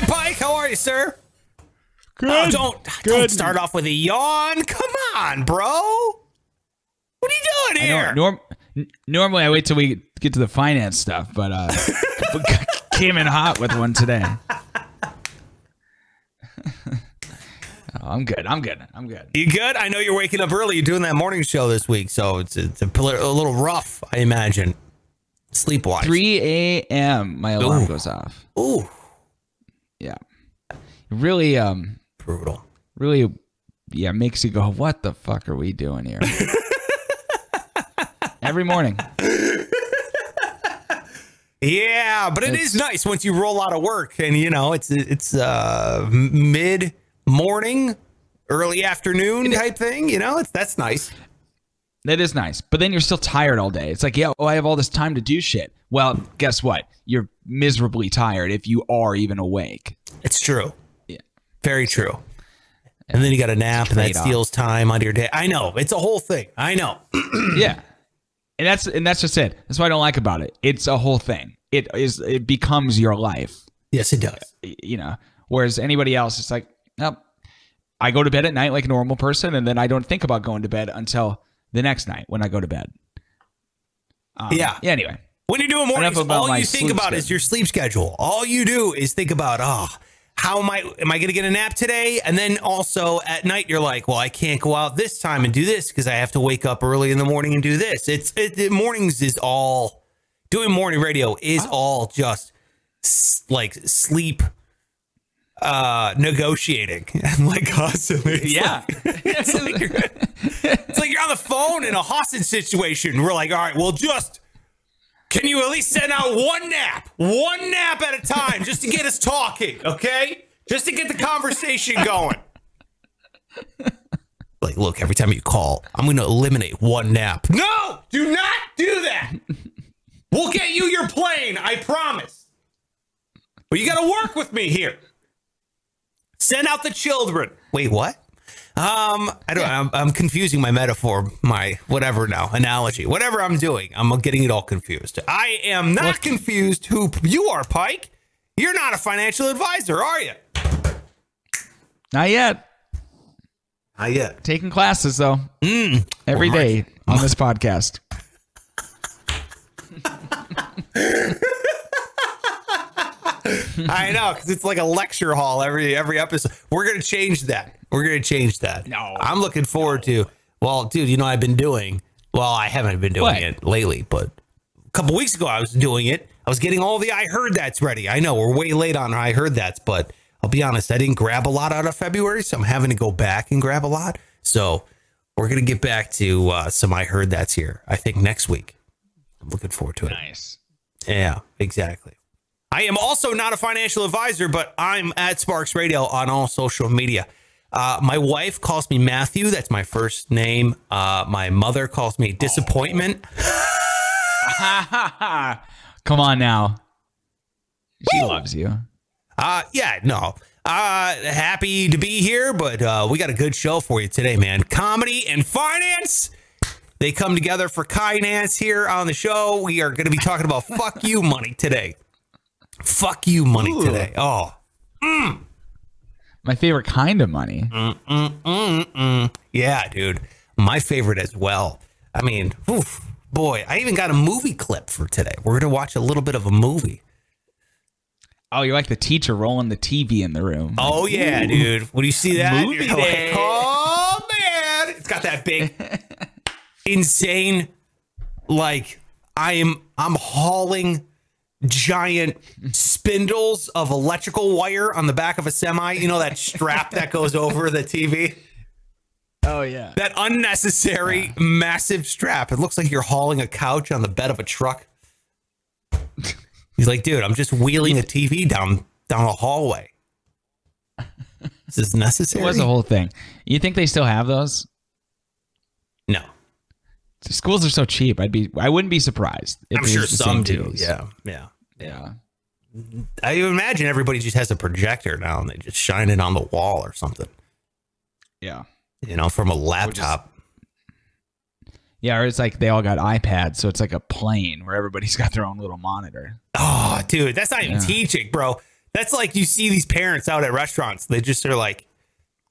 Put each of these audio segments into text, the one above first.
Hi, Pike. How are you, sir? Good. Oh, don't Good. don't start off with a yawn. Come on, bro. What are you doing here? norm, normally, I wait till we get to the finance stuff, but uh, came in hot with one today. Oh, I'm good. I'm good. I'm good. You good? I know you're waking up early. You're doing that morning show this week, so it's it's a, a little rough, I imagine. Sleep wise. 3 a.m. My alarm Ooh. goes off. Ooh, Yeah. Really, um, brutal. really, yeah, makes you go, what the fuck are we doing here? Every morning. Yeah, but it It's- nice once you roll out of work and you know it's it's uh mid morning, early afternoon type thing. You know, it's that's nice. That is nice. But then you're still tired all day. It's like, yeah, oh, I have all this time to do shit. Well, guess what? You're miserably tired if you are even awake. It's true. Yeah. Very true. And then you got a nap, and that Trade-off. steals time out of your day. I know it's a whole thing. I know. yeah. And that's and that's just it. That's what I don't like about it. It's a whole thing. It is it becomes your life. Yes, it does. You know. Whereas anybody else, it's like, nope. I go to bed at night like a normal person, and then I don't think about going to bed until the next night when I go to bed. Um, Yeah. Yeah. Anyway. When you do Enough about all you think about is your sleep schedule. All you do is think about, oh, how am I am I going to get a nap today? And then also at night, you're like, well, I can't go out this time and do this because I have to wake up early in the morning and do this. It's it, it- mornings is all doing morning radio is Oh. all just s- like sleep uh negotiating and like constantly. It's Yeah. like- it's like you're, it's like you're on the phone in a hostage situation. We're like all right well just can you at least send out one nap? One nap at a time just to get us talking okay? Just to get the conversation going. Like look every time you call i'm gonna eliminate one nap. No! Do not do that! We'll get you your plane i promise. But you gotta work with me here Send out the children. Wait, what? Um, I don't. I'm, I'm confusing my metaphor, my whatever now analogy, whatever I'm doing. I'm getting it all confused. I am not confused. Who you are, Pike? You're not a financial advisor, are you? Not yet. Not yet. Taking classes though. Every Well, day on this podcast. I know because it's like a lecture hall every every episode. We're gonna change that. We're gonna change that. No. I'm looking forward to. Well, dude, you know I've been doing. Well, I haven't been doing What? it lately, but a couple weeks ago I was doing it. I was getting all the I heard that's ready. I know we're way late on I heard that's, but I'll be honest, I didn't grab a lot out of February, so I'm having to go back and grab a lot. So we're gonna get back to uh, some I heard that's here. I think next week. I'm looking forward to it. Nice. Yeah, exactly. I am also not a financial advisor, but I'm at Sparks Radio on all social media. Uh, my wife calls me Matthew. That's my first name. Uh, my mother calls me Disappointment. Come on now. She loves you. Uh, yeah, no. Uh, happy to be here, but uh, we got a good show for you today, man. Comedy and finance. They come together for finance here on the show. We are going to be talking about fuck you money today. Fuck you money Ooh. today. Oh, mm. My favorite kind of money. Mm-mm-mm. Yeah, dude. My favorite as well. I mean, oof, boy, I even got a movie clip for today. We're going to watch a little bit of a movie. Oh, you're like the teacher rolling the TV in the room. Oh, yeah, dude. When you see that, Movie you're day. like, oh, man. It's got that big, insane, like, I am, I'm hauling giant spindles of electrical wire on the back of a semi. You know that strap that goes over the TV? Oh yeah. That unnecessary massive strap. It looks like you're hauling a couch on the bed of a truck. He's like, dude, I'm just wheeling a TV down down a hallway. Is this It necessary? was a whole thing. You think they still have those? no. Schools are so cheap. I'd be. I wouldn't be surprised. If I'm sure some do. dudes. Yeah. Yeah. Yeah. I imagine everybody just has a projector now and they just shine it on the wall or something, Yeah. you know, from a laptop. Yeah, or it's like they all got iPads, so it's like a plane where everybody's got their own little monitor. Oh, dude, that's not even Yeah. teaching, bro. That's like you see these parents out at restaurants. They just are like,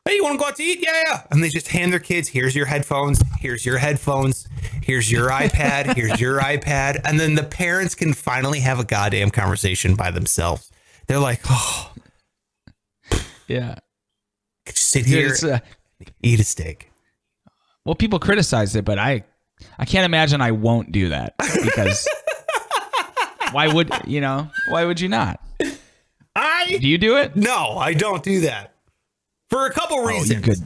"Hey, you want to go out to eat? Yeah, yeah." And they just hand their kids, "Here's your headphones. Here's your headphones. Here's your iPad. Here's your iPad." And then the parents can finally have a goddamn conversation by themselves. They're like, "Oh, Yeah. just sit Dude, here, uh, eat a steak." well, people criticize it, but I, I can't imagine I won't do that because why would you know? Why would you not? I Do you do it? no, I don't do that for a couple Oh, you reasons. could.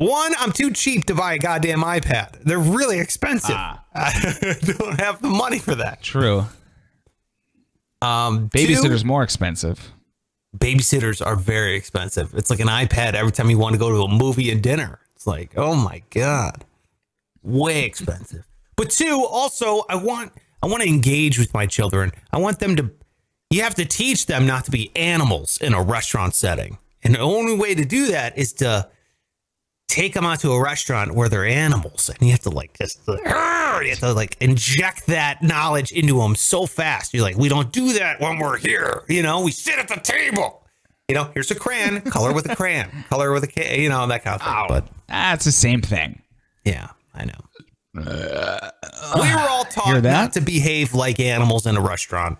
One, I'm too cheap to buy a goddamn iPad. They're really expensive. Ah. I don't have the money for that. True. Um, Babysitter's two, more expensive. babysitters are very expensive. It's like an iPad every time you want to go to a movie and dinner. It's like, oh my god, way expensive. But two, also, I want I want to engage with my children. I want them to. You have to teach them not to be animals in a restaurant setting, and the only way to do that is to take them out to a restaurant where they're animals, and you have to like just you have to like inject that knowledge into them so fast. You're like, we don't do that when we're here. You know, we sit at the table. You know, here's a crayon, color with a crayon, color with a, you know, that kind of thing. But Ah, it's the same thing. yeah, I know. we were all taught that? not to behave like animals in a restaurant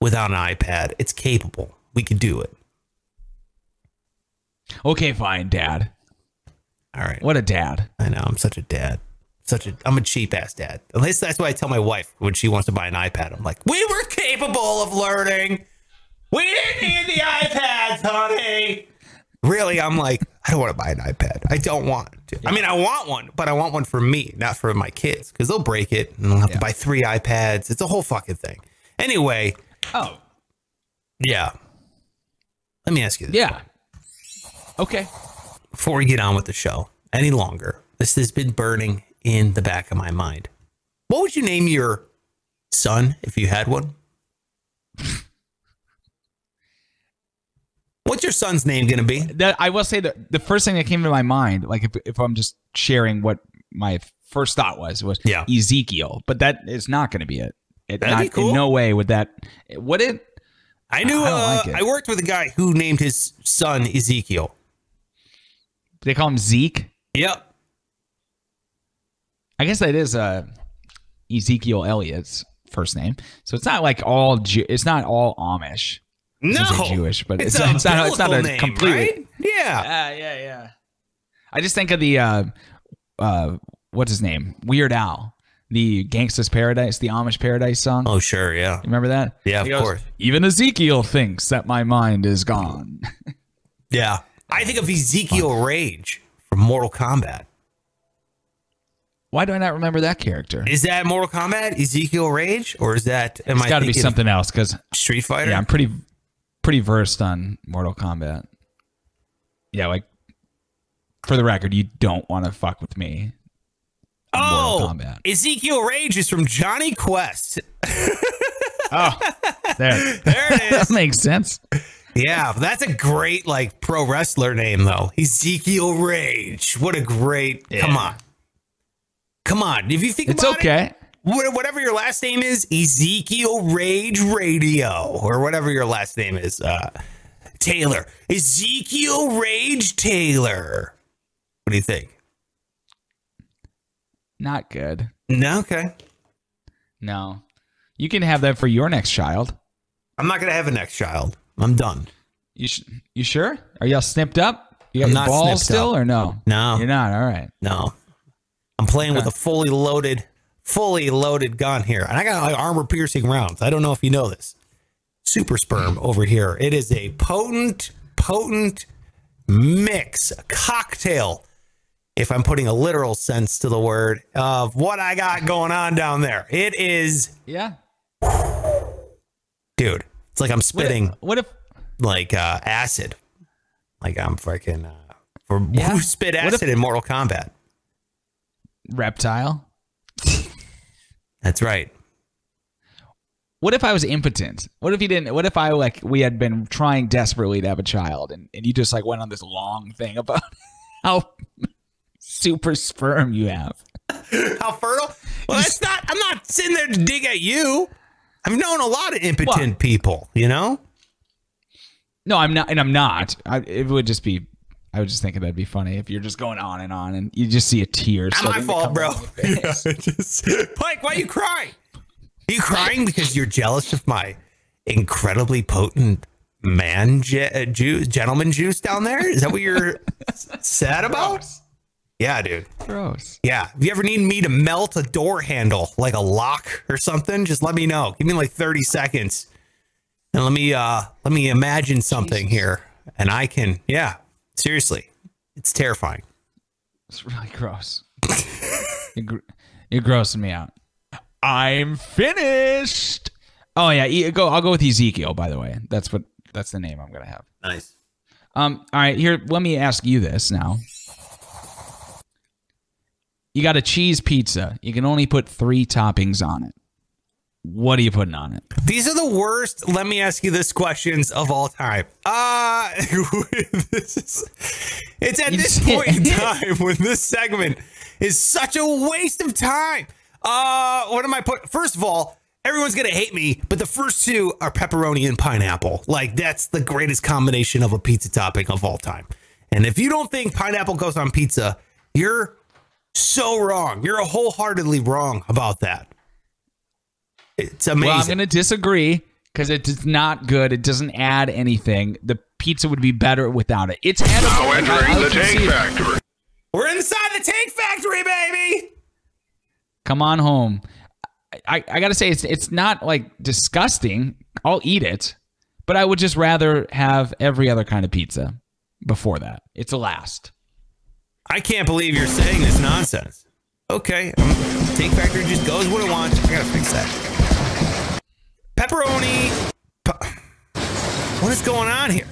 without an iPad. It's capable. We could do it. Okay, fine, Dad. All right. What a dad. I know. I'm such a dad. Such a. I'm a cheap ass dad. At least that's what I tell my wife when she wants to buy an iPad. I'm like, we were capable of learning. We didn't need the iPads, honey. Really, I'm like, I don't want to buy an iPad. I don't want to. I mean, I want one, but I want one for me, not for my kids, because they'll break it and I'll have to buy three iPads. It's a whole fucking thing. Anyway, Oh, yeah. Let me ask you this. yeah. Okay. Before we get on with the show any longer, this has been burning in the back of my mind. What would you name your son if you had one? What's your son's name going to be? That I will say that the first thing that came to my mind, like if, if I'm just sharing what my first thought was, was Yeah. Ezekiel, but that is not going to be it. It That'd not, be cool. In no way would that. Would it? I knew I uh, like. I worked with a guy who named his son Ezekiel. They call him Zeke. Yep. I guess that is uh, Ezekiel Elliott's first name. So it's not like all. Jew- it's not all Amish. No. Jewish, but it's, it's- a it's not- it's not a name, complete- right? Yeah. Yeah, yeah, yeah. I just think of the uh, uh, what's his name? Weird Al, the Gangsta's Paradise, the Amish Paradise song. Oh, sure. Yeah. Remember that? Yeah, of goes, course. Even Ezekiel thinks that my mind is gone. Yeah. I think of Ezekiel Rage from Mortal Kombat. Why do I not remember that character? Is that Mortal Kombat? Ezekiel Rage? Or is that, am It's got to be something else because Street Fighter? yeah, I'm pretty pretty versed on Mortal Kombat. Yeah, like for the record, you don't want to fuck with me. Oh, Mortal Kombat. Ezekiel Rage is from Jonny Quest. Oh, there, There it that is. makes sense. Yeah, that's a great like pro wrestler name though. Ezekiel Rage. What a great. Come on. Come on. If you think It's about okay. wha- whatever your last name is, Ezekiel Rage Radio or whatever your last name is, uh, Taylor. Ezekiel Rage Taylor. What do you think? Not good. No, okay. No, you can have that for your next child. I'm not gonna have a next child. I'm done. You sh- you sure? Are y'all snipped up? You got I'm your not balls still up. or no? No. you're not. All right. No. I'm playing with a fully loaded fully loaded gun here, and I got like armor piercing rounds. I don't know if you know this. Super sperm over here. It is a potent, potent mix, a cocktail, if I'm putting a literal sense to the word, of what I got going on down there. It is, Yeah. dude, it's like I'm What spitting if, what if like uh, acid. Like I'm freaking, uh, for Yeah. who spit What if- acid in Mortal Kombat? reptile? That's right. What if I was impotent? What if you didn't? What if I like we had been trying desperately to have a child, and, and you just like went on this long thing about how super sperm you have? How fertile? Well, that's not. I'm not sitting there to dig at you. I've known a lot of impotent What? people. You know. No, I'm not, and I'm not. I, it would just be. I was just thinking that'd be funny if you're just going on and on, and you just see a tear. Not my fault, bro. face. Just- Pike, why you crying? Are you crying because you're jealous of my incredibly potent man ju- uh, juice, gentleman juice down there? Is that what you're sad about? Gross. Yeah, dude. Gross. Yeah. If you ever need me to melt a door handle like a lock or something, just let me know. Give me like 30 seconds. And let me uh let me imagine something here. And I can yeah, seriously. It's terrifying. It's really gross. you're, gr- you're grossing me out. I'm finished. Oh yeah, E- go. I'll go with Ezekiel. By the way, that's what that's the name I'm gonna have. Nice. Um. All right. Here, let me ask you this now. You got a cheese pizza. You can only put three toppings on it. What are you putting on it? These are the worst. Let me ask you this questions of all time. Uh this is it's at this point in time when this segment is such a waste of time. Uh what am I put first of all, everyone's gonna hate me, but the first two are pepperoni and pineapple. Like that's the greatest combination of a pizza topping of all time. And if you don't think pineapple goes on pizza, you're so wrong. You're a wholeheartedly wrong about that. It's amazing. Well, I'm going to disagree because it's not good. It doesn't add anything. The pizza would be better without it. It's edible. Now Like, I- entering I'll the tank factory. We're inside the tank factory, baby. Come on home. I, I got to say, it's it's not like disgusting. I'll eat it, but I would just rather have every other kind of pizza before that. It's a last. I can't believe you're saying this nonsense. Okay, um, tank factory just goes what it wants. I gotta fix that. Pepperoni. pi- what is going on here?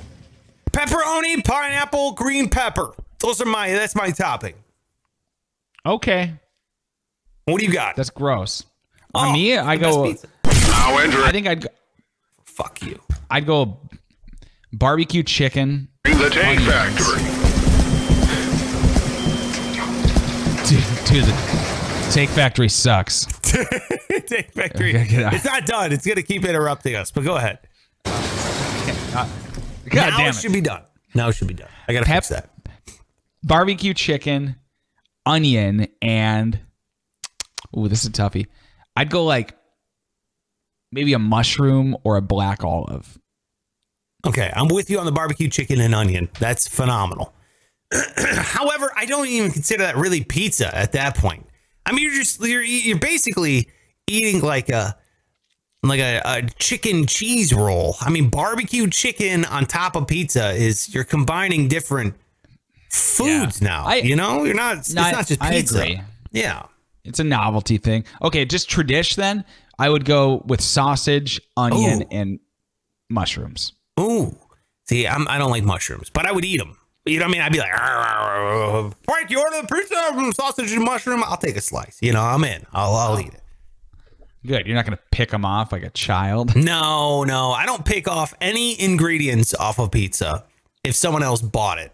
Pepperoni, pineapple, green pepper. Those are my. That's my topping. Okay, What do you got? that's gross. Oh, On me, I the best go. pizza. Now entering I think I'd go- Fuck you. I'd go barbecue chicken. the tank factory. Dude, dude the Steak Factory sucks. tank factory. Okay, get out. It's not done. It's gonna keep interrupting us. But go ahead. Uh, God now damn it should be done. Now it should be done. I gotta Pep- fix that. barbecue chicken, onion, and ooh, this is a toughie. I'd go like maybe a mushroom or a black olive. Okay, I'm with you on the barbecue chicken and onion. That's phenomenal. However, I don't even consider that really pizza at that point. I mean, you're just you're you're basically eating like a like a, a chicken cheese roll. I mean, barbecue chicken on top of pizza is you're combining different foods now. I- you know, you're not. It's No, I- not just pizza. Yeah. It's a novelty thing. Okay, just tradish then. I would go with sausage, onion, Ooh. and mushrooms. Ooh. See, I'm, I don't like mushrooms, but I would eat them. You know what I mean? I'd be like, Frank, you order the pizza, sausage and mushroom. I'll take a slice. You know, I'm in. I'll, I'll eat it. Good. You're not going to pick them off like a child. No, no, I don't pick off any ingredients off of pizza if someone else bought it.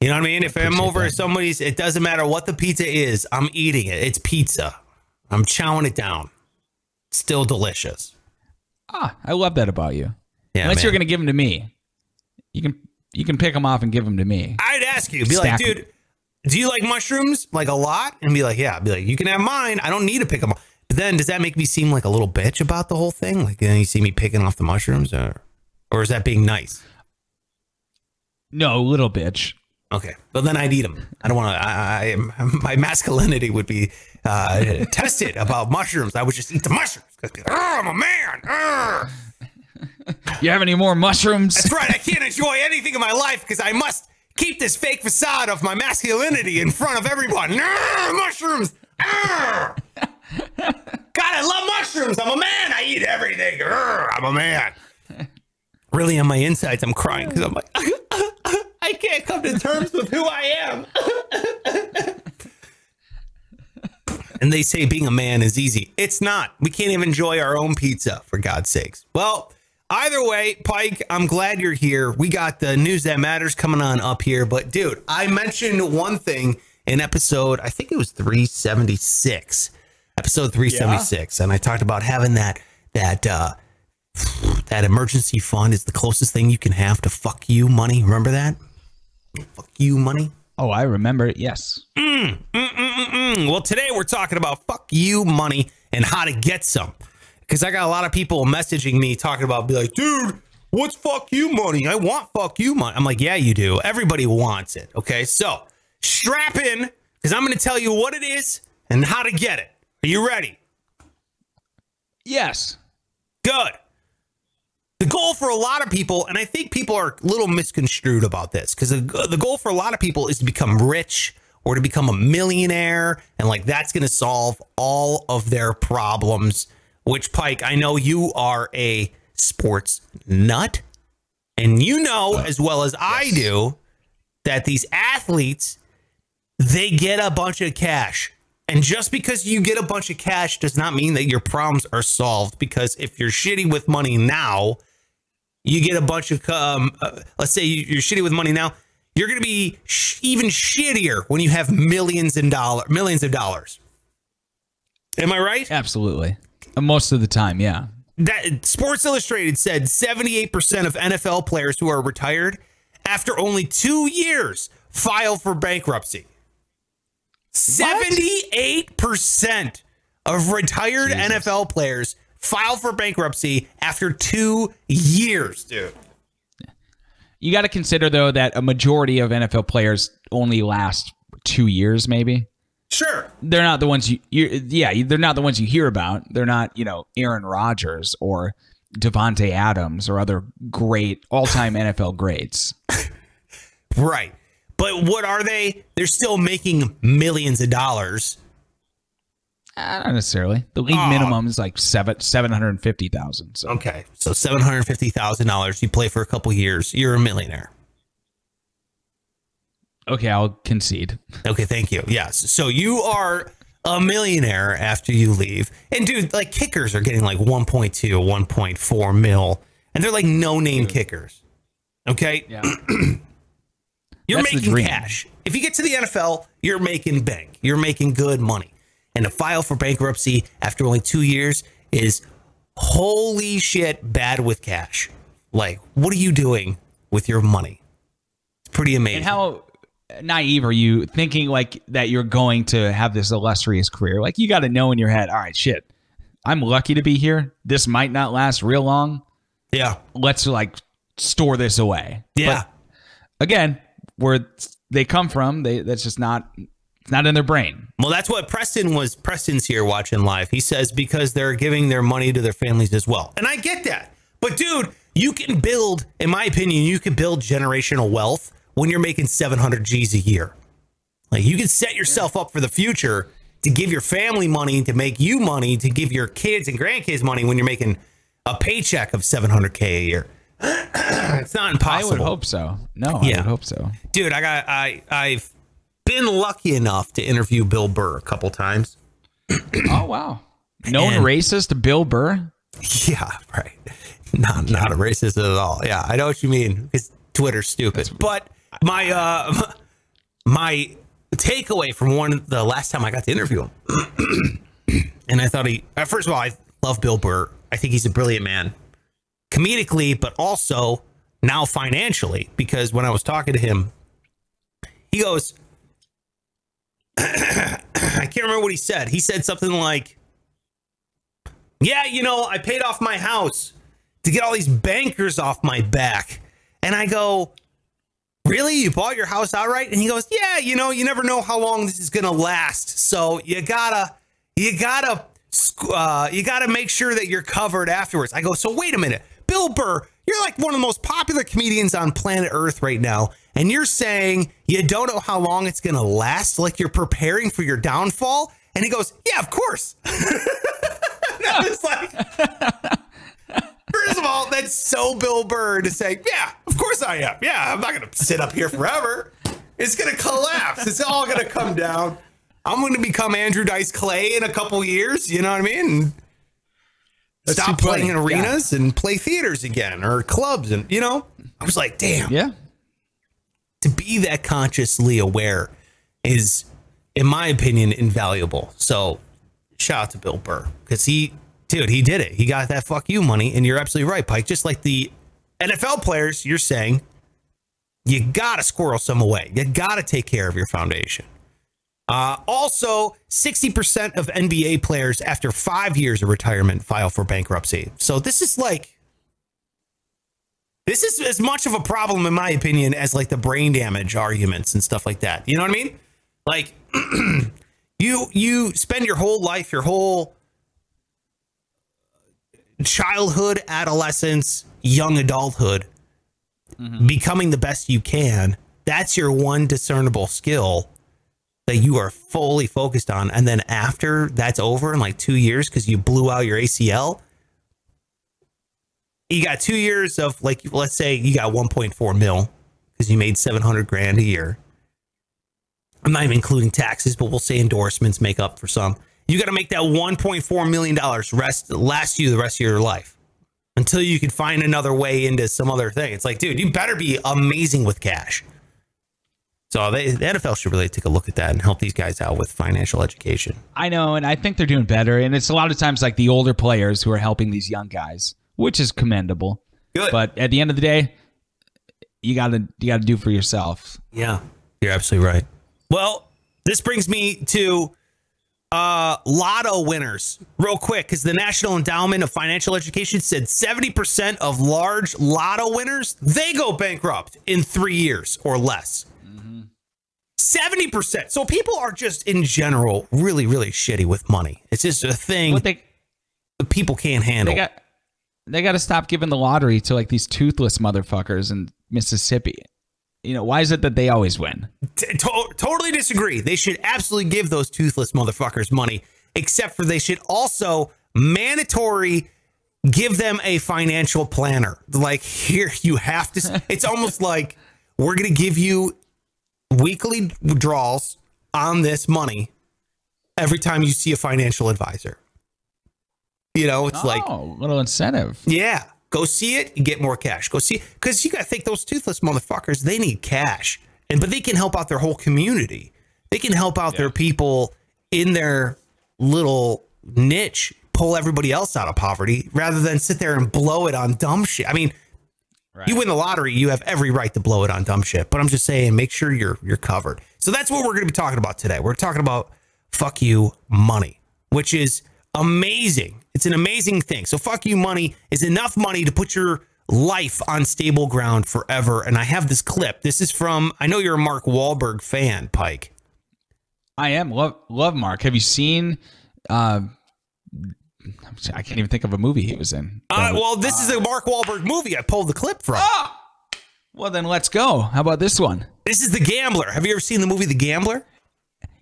You know what I mean? If I'm over that. at somebody's, it doesn't matter what the pizza is. I'm eating it. It's pizza. I'm chowing it down. Still delicious. Ah, I love that about you. Yeah, Unless man. you're going to give them to me, you can you can pick them off and give them to me. I'd ask you, be like, Stack 'em. dude, do you like mushrooms like a lot? And be like, yeah. Be like, you can have mine. I don't need to pick them. off. But then, does that make me seem like a little bitch about the whole thing? Like, then you see me picking off the mushrooms, or, or is that being nice? No, little bitch. Okay, but then I'd eat them. I don't want to. I, I, my masculinity would be uh, tested about mushrooms, I would just eat the mushrooms. 'Cause, Oh, I'm a man. You have any more mushrooms? That's right. I can't enjoy anything in my life because I must keep this fake facade of my masculinity in front of everyone. Ugh, mushrooms. Ugh. God, I love mushrooms. I'm a man. I eat everything. Ugh, I'm a man. Really, on my insides, I'm crying because I'm like, I can't come to terms with who I am. and they say being a man is easy. It's not. We can't even enjoy our own pizza, for God's sakes. Well, either way, Pike, I'm glad you're here. We got the news that matters coming on up here. But, dude, I mentioned one thing in episode, I think it was 376, episode 376. And I talked about having that, that, uh, that emergency fund is the closest thing you can have to fuck you money. Remember that? Fuck you money. Oh, I remember it. Yes. Mm, well, today we're talking about fuck you money and how to get some. Because I got a lot of people messaging me talking about, be like, dude, what's fuck you money? I want fuck you money. I'm like, yeah, you do. Everybody wants it. Okay. So strap in because I'm going to tell you what it is and how to get it. Are you ready? Yes. Good. The goal for a lot of people, and I think people are a little misconstrued about this, because the, the goal for a lot of people is to become rich or to become a millionaire, and like that's going to solve all of their problems. Which, Pike, I know you are a sports nut, and you know as well as I do that these athletes they get a bunch of cash. And just because you get a bunch of cash does not mean that your problems are solved. Because if you're shitty with money now, you get a bunch of, um, uh, let's say you- you're shitty with money now, you're going to be sh- even shittier when you have millions and dollar millions of dollars. Am I right? Absolutely. Most of the time, yeah. that Sports Illustrated said 78% of NFL players who are retired after only two years file for bankruptcy. 78% of retired Jesus. NFL players file for bankruptcy after two years, dude. You got to consider though that a majority of NFL players only last two years, maybe. Sure. They're not the ones you, you yeah, they're not the ones you hear about. They're not, you know, Aaron Rodgers or Davante Adams or other great all-time NFL greats. Right. But what are they? They're still making millions of dollars. Uh, not necessarily. The league Aw. minimum is like seven seven hundred fifty thousand. So Okay. So $750,000. You play for a couple years, you're a millionaire. Okay, I'll concede. Okay, thank you. Yes. So you are a millionaire after you leave. And dude, like kickers are getting like 1.2, 1.4 mil. And they're like no name kickers. Okay? Yeah. You're That's making cash. If you get to the NFL, you're making bank. You're making good money. And to file for bankruptcy after only two years is holy shit bad with cash. Like, what are you doing with your money? It's pretty amazing. And how naive are you thinking like that you're going to have this illustrious career? Like you got to know in your head, all right, shit. I'm lucky to be here. This might not last real long. yeah. Let's like store this away. Yeah. But again, where they come from, they that's just not it's not in their brain. Well, that's what Preston was. Preston's here watching live. He says because they're giving their money to their families as well. And I get that. But dude, you can build, in my opinion, you can build generational wealth when you're making 700 G's a year. Like you can set yourself up for the future to give your family money, to make you money, to give your kids and grandkids money when you're making a paycheck of 700K a year. it's not impossible. I would hope so. No, I Yeah. would hope so. dude, I got I I've been lucky enough to interview Bill Burr a couple times. Oh wow. Known And- racist Bill Burr. Yeah, right. Not not a racist at all. Yeah, I know what you mean. Because Twitter's stupid. But my uh my takeaway from one the last time I got to interview him, and I thought he first of all I love Bill Burr. I think he's a brilliant man, comedically, but also now financially. Because when I was talking to him, he goes, I can't remember what he said. He said something like. Yeah, you know, I paid off my house to get all these bankers off my back. And I go, Really? You bought your house outright? And he goes, Yeah, you know, you never know how long this is to last. So you gotta, you gotta, uh, you gotta make sure that you're covered afterwards. I go, So wait a minute. Bill Burr, you're like one of the most popular comedians on planet Earth right now. And you're saying you don't know how long it's to last? Like you're preparing for your downfall? And he goes, Yeah, of course. I was like, First of all, that's so Bill Burr to say, yeah, of course I am. Yeah, I'm not going to sit up here forever. It's going to collapse. It's all going to come down. I'm going to become Andrew Dice Clay in a couple years. You know what I mean? That's stop playing in arenas and play theaters again or clubs. And, you know, I was like, damn, Yeah. to be that consciously aware is, in my opinion, invaluable. So shout out to Bill Burr because he, dude, he did it. He got that fuck you money. And you're absolutely right, Pike. Just like the NFL players, you're saying you got to squirrel some away. You got to take care of your foundation. Uh, also, 60% of NBA players after five years of retirement file for bankruptcy. So this is like, this is as much of a problem, in my opinion, as like the brain damage arguments and stuff like that. You know what I mean? Like, you you spend your whole life, your whole childhood, adolescence, young adulthood, becoming the best you can. That's your one discernible skill that you are fully focused on. And then after that's over in like two years, because you blew out your ACL, you got two years of like, let's say you got 1.4 mil because you made 700 grand a year. I'm not even including taxes, but we'll say endorsements make up for some. You got to make that 1.4 million dollars rest last you the rest of your life until you can find another way into some other thing. It's like, dude, you better be amazing with cash. So they, the NFL should really take a look at that and help these guys out with financial education. I know, and I think they're doing better. And it's a lot of times like the older players who are helping these young guys, which is commendable. Good. But at the end of the day, you gotta you gotta do for yourself. Yeah, you're absolutely right. Well, this brings me to uh, lotto winners real quick because the National Endowment of Financial Education said 70% of large lotto winners they go bankrupt in three years or less. 70%. So people are just in general really, really shitty with money. It's just a thing What they that people can't handle. they got they got to stop giving the lottery to like these toothless motherfuckers in Mississippi. You know, why is it that they always win? T- to- totally disagree. They should absolutely give those toothless motherfuckers money, except for they should also mandatory give them a financial planner. Like here, you have to. It's almost like we're going to give you weekly withdrawals on this money every time you see a financial advisor. You know, it's like oh, little incentive. yeah, go see it, you get more cash. Go see because you got to think those toothless motherfuckers, they need cash, and but they can help out their whole community. They can help out their people in their little niche, pull everybody else out of poverty, rather than sit there and blow it on dumb shit. I mean, you win the lottery, you have every right to blow it on dumb shit. But I'm just saying, make sure you're you're covered. So that's what we're going to be talking about today. We're talking about fuck you money, which is amazing. It's an amazing thing. So fuck you money is enough money to put your life on stable ground forever. And I have this clip. This is from I know you're a Mark Wahlberg fan, Pike. I am love love Mark. Have you seen? Uh, I can't even think of a movie he was in. Uh, well, this is a Mark Wahlberg movie. I pulled the clip from. well, then let's go. How about this one? This is The Gambler. Have you ever seen the movie The Gambler?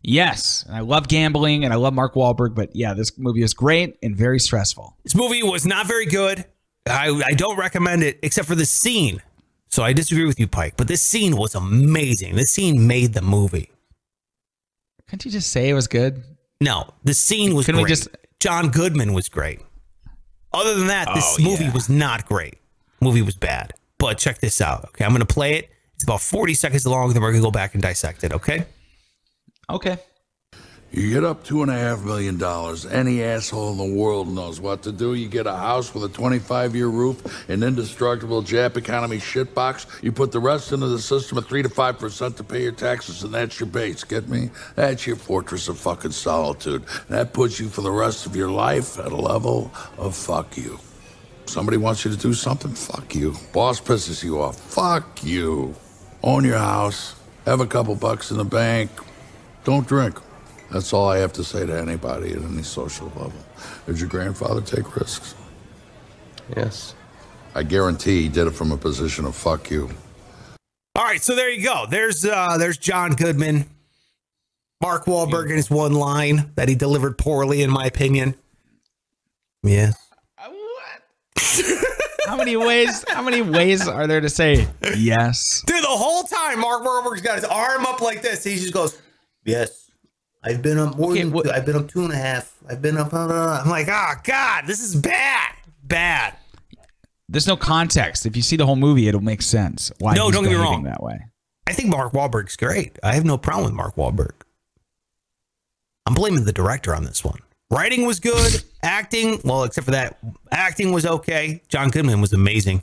Yes, and I love gambling and I love Mark Wahlberg, but yeah, this movie is great and very stressful. This movie was not very good. I, I don't recommend it except for the scene. So I disagree with you, Pike. But this scene was amazing. This scene made the movie. Couldn't you just say it was good? No, the scene was Couldn't we just- John Goodman was great. Other than that, this Oh, movie yeah. was not great. Movie was bad. But check this out. Okay, I'm going to play it. It's about 40 seconds long. Then we're going to go back and dissect it. Okay. Okay. You get up two and a half million dollars. Any asshole in the world knows what to do. You get a house with a 25 year roof, an indestructible Jap economy shitbox. You put the rest into the system at 3 to 5% to pay your taxes, and that's your base. Get me? That's your fortress of fucking solitude. That puts you for the rest of your life at a level of fuck you. Somebody wants you to do something? Fuck you. Boss pisses you off? Fuck you. own your house, have a couple bucks in the bank, don't drink. That's all I have to say to anybody at any social level. Did your grandfather take risks? Yes. I guarantee he did it from a position of fuck you. All right, so there you go. There's uh there's John Goodman. Mark Wahlberg in his one line that he delivered poorly, in my opinion. Yes. What? How many ways? How many ways are there to say yes? Dude, the whole time Mark Wahlberg's got his arm up like this. He just goes, Yes. I've been up more Okay, than two, I've been up two and a half. I've been up. Uh, I'm like, oh God, this is bad. Bad. There's no context. If you see the whole movie, it'll make sense. Why? No, don't get me wrong. That way. I think Mark Wahlberg's great. I have no problem with Mark Wahlberg. I'm blaming the director on this one. Writing was good. Acting, well, except for that, acting was okay. John Goodman was amazing.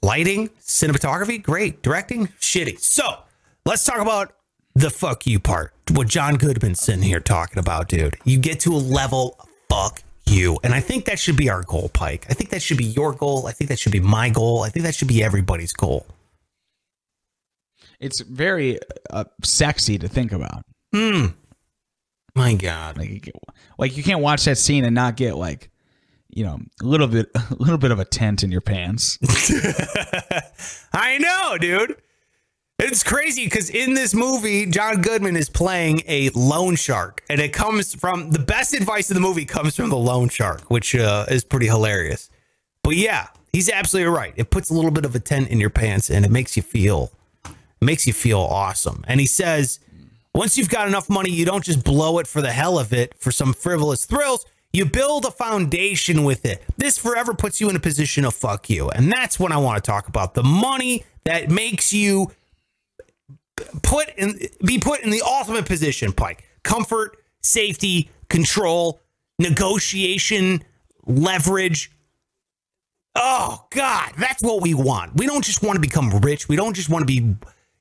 Lighting, cinematography, great. Directing, shitty. So let's talk about the fuck you part. What John Goodman's sitting here talking about, dude. You get to a level fuck you. And I think that should be our goal, Pike. I think that should be your goal. I think that should be my goal. I think that should be everybody's goal. It's very uh, sexy to think about. Hmm. My God. Like, you like you can't watch that scene and not get like, you know, a little bit, a little bit of a tent in your pants. I know, dude. It's crazy because in this movie, John Goodman is playing a loan shark, and it comes from the best advice of the movie comes from the loan shark, which uh, is pretty hilarious. But yeah, he's absolutely right. It puts a little bit of a tent in your pants, and it makes you feel makes you feel awesome. And he says, once you've got enough money, you don't just blow it for the hell of it for some frivolous thrills. You build a foundation with it. This forever puts you in a position of fuck you. And that's what I want to talk about. The money that makes you put in be put in the ultimate position, Pike. Comfort, safety, control, negotiation, leverage, Oh God, that's what we want. We don't just want to become rich. We don't just want to be,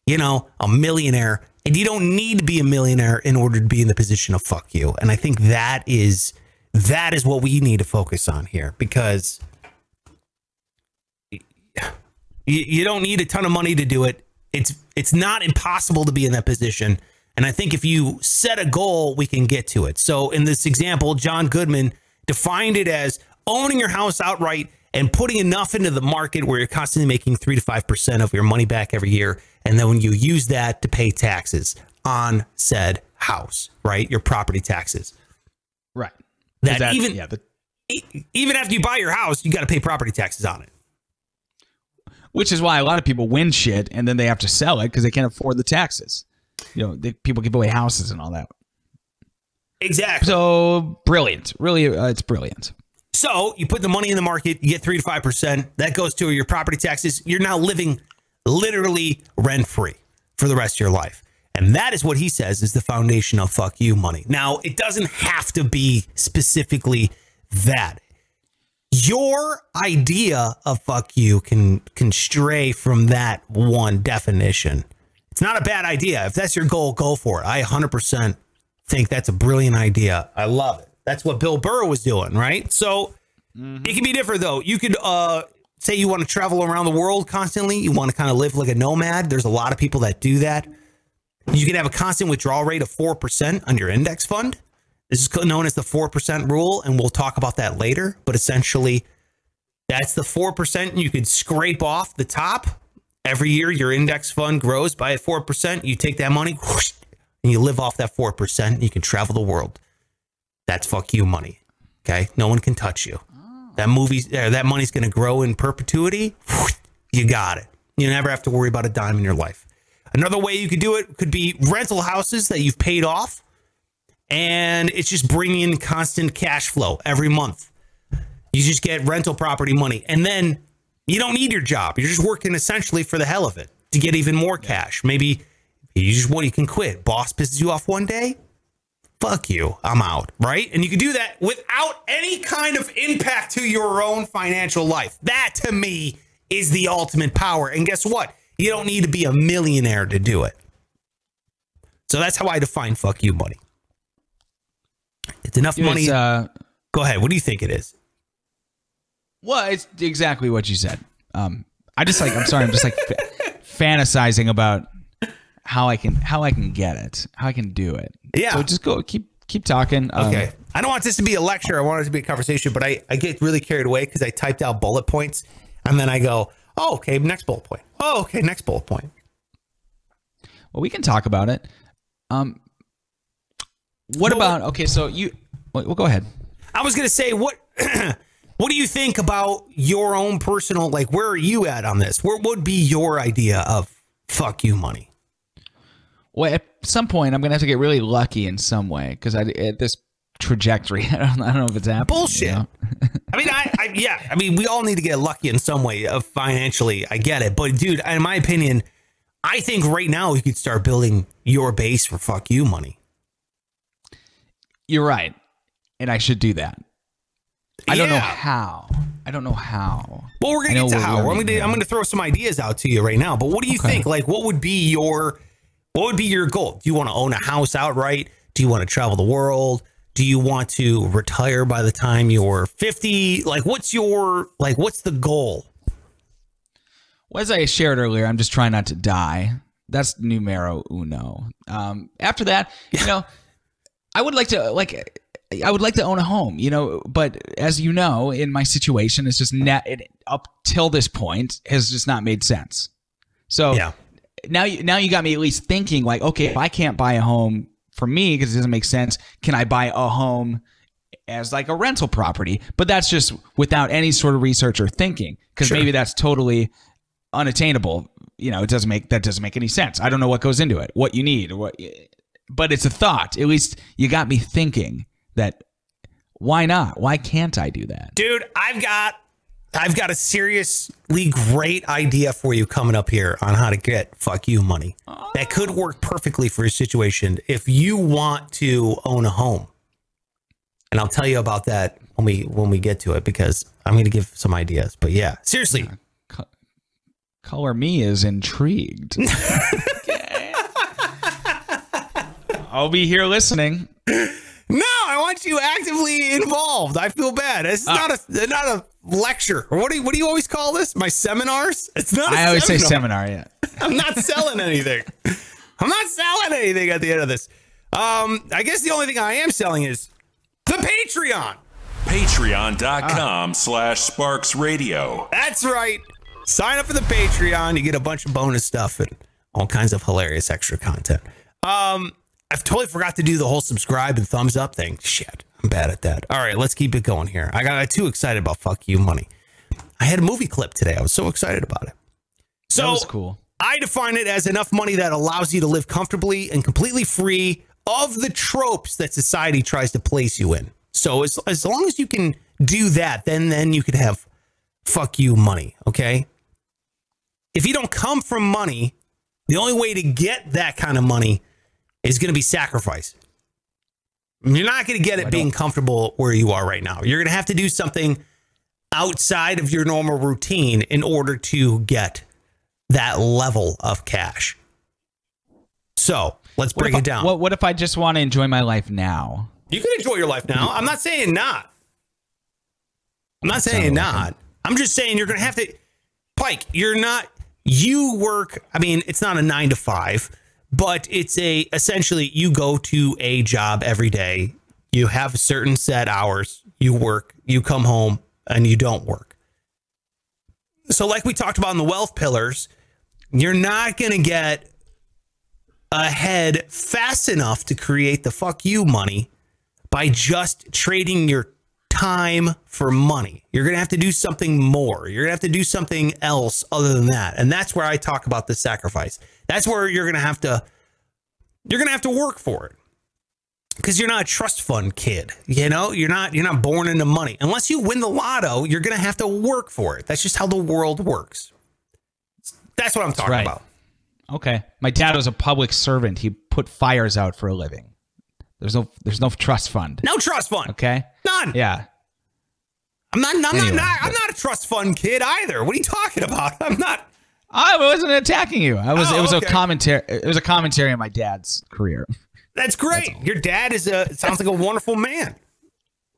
you know, a millionaire. And you don't need to be a millionaire in order to be in the position of fuck you. And I think that is that is what we need to focus on here because you, you don't need a ton of money to do it. It's it's not impossible to be in that position. And I think if you set a goal, we can get to it. So in this example, John Goodman defined it as owning your house outright and putting enough into the market where you're constantly making three to five percent of your money back every year. And then when you use that to pay taxes on said house, right? Your property taxes. Right. That, That- even yeah, the- even after you buy your house, you got to pay property taxes on it. Which is why a lot of people win shit and then they have to sell it because they can't afford the taxes. You know, they, people give away houses and all that. Exactly. So brilliant, really, uh, it's brilliant. So you put the money in the market, you get three to five percent. That goes to your property taxes. You're now living literally rent free for the rest of your life. And that is what he says is the foundation of fuck you money. Now, it doesn't have to be specifically that. Your idea of fuck you can can stray from that one definition. It's not a bad idea. If that's your goal, go for it. I 100% think that's a brilliant idea. I love it. That's what Bill Burr was doing, right? So it can be different though. You could uh say you want to travel around the world constantly, you want to kind of live like a nomad. There's a lot of people that do that. You can have a constant withdrawal rate of 4% on your index fund. This is known as the 4% rule and we'll talk about that later, but essentially that's the 4% you could scrape off the top. Every year your index fund grows by 4%, you take that money whoosh, and you live off that 4% and you can travel the world. That's fuck you money. Okay? No one can touch you. That movie, uh, that money's going to grow in perpetuity. You got it. You never have to worry about a dime in your life. Another way you could do it could be rental houses that you've paid off, and it's just bringing in constant cash flow every month. You just get rental property money, and then you don't need your job. You're just working essentially for the hell of it to get even more cash. Maybe you just want you can quit. Boss pisses you off one day, fuck you, I'm out, right? And you can do that without any kind of impact to your own financial life. That to me is the ultimate power. And guess what? You don't need to be a millionaire to do it. So that's how I define fuck you money. It's enough money. it's, uh, Go ahead. What do you think it is? well, it's exactly what you said. Um, I just like, I'm sorry, I'm just like fa- fantasizing about how I can how I can get it, how I can do it. Yeah. So just go keep keep talking. Um, Okay. I don't want this to be a lecture. I want it to be a conversation, but I, I get really carried away because I typed out bullet points and then I go, oh, okay, next bullet point. Oh, okay, next bullet point. Well, we can talk about it. Um, what about okay? So you, well, well, go ahead. I was gonna say what what do you think about your own personal like where are you at on this? What would be your idea of fuck you money? Well, at some point, I'm gonna have to get really lucky in some way because I at this trajectory, I don't, I don't know if it's happening. Bullshit. you know? I mean, I, I yeah, I mean, we all need to get lucky in some way of financially. I get it, but dude, in my opinion, I think right now you could start building your base for fuck you money. You're right, and I should do that. I don't know how. I don't know how. Well, we're gonna get to how. I'm gonna. I'm gonna throw some ideas out to you right now. But what do you Okay. think? Like, what would be your what would be your goal? Do you want to own a house outright? Do you want to travel the world? Do you want to retire by the time you're 50? Like, what's your like? What's the goal? Well, as I shared earlier, I'm just trying not to die. That's numero uno. Um, after that, you know, I would like to like. I would like to own a home, you know, but as you know, in my situation, it's just net it, up till this point has just not made sense. So Yeah. now, you, now you got me at least thinking like, okay, if I can't buy a home for me because it doesn't make sense, can I buy a home as like a rental property? But that's just without any sort of research or thinking because Sure. maybe that's totally unattainable. You know, it doesn't make that doesn't make any sense. I don't know what goes into it, what you need, what. But it's a thought. At least you got me thinking that. Why not? Why can't I do that? dude i've got i've got a seriously great idea for you coming up here on how to get fuck you money that could work perfectly for your situation if you want to own a home and i'll tell you about that when we when we get to it because i'm going to give some ideas but yeah seriously Color me is intrigued. I'll be here listening. no i want you actively involved i feel bad it's not a not a lecture what do you what do you always call this my seminars it's not I I always say seminar. Yeah. I'm not selling anything. I'm not selling anything at the end of this. Um, I guess the only thing I am selling is the Patreon. Patreon.com slash Sparks Radio. That's right. Sign up for the Patreon. You get a bunch of bonus stuff and all kinds of hilarious extra content. Um, I've totally forgot to do the whole subscribe and thumbs up thing. Shit, I'm bad at that. All right, let's keep it going here. I got too excited about fuck you money. I had a movie clip today. I was so excited about it. So That was cool. I define it as enough money that allows you to live comfortably and completely free of the tropes that society tries to place you in. So as, as long as you can do that, then then you could have fuck you money, okay? If you don't come from money, the only way to get that kind of money is going to be sacrifice. You're not going to get it being comfortable where you are right now. You're going to have to do something outside of your normal routine in order to get that level of cash. So let's break it down. What, what if I just want to enjoy my life now? You can enjoy your life now. I'm not saying not. I'm not saying not. I'm just saying you're going to have to. Pike, you're not. You work. I mean, it's not a nine to five, but it's a essentially you go to a job every day. You have certain set hours. You work. You come home and you don't work. So, like we talked about in the wealth pillars, you're not going to get ahead fast enough to create the fuck you money by just trading your time for money. You're going to have to do something more. You're going to have to do something else other than that. And that's where I talk about the sacrifice. That's where you're going to have to you're going to have to work for it. Cuz you're not a trust fund kid. You know, you're not you're not born into money. Unless you win the lotto, you're going to have to work for it. That's just how the world works. That's what I'm talking right. about. Okay. My dad was a public servant. He put fires out for a living. There's no there's no trust fund. No trust fund. Okay. None. Yeah. I'm not, I'm, Anyway, not, I'm not a trust fund kid either. What are you talking about? I'm not. I wasn't attacking you. I was Oh, it was okay. a commentary it was a commentary on my dad's career. That's great. Your dad is a sounds like a wonderful man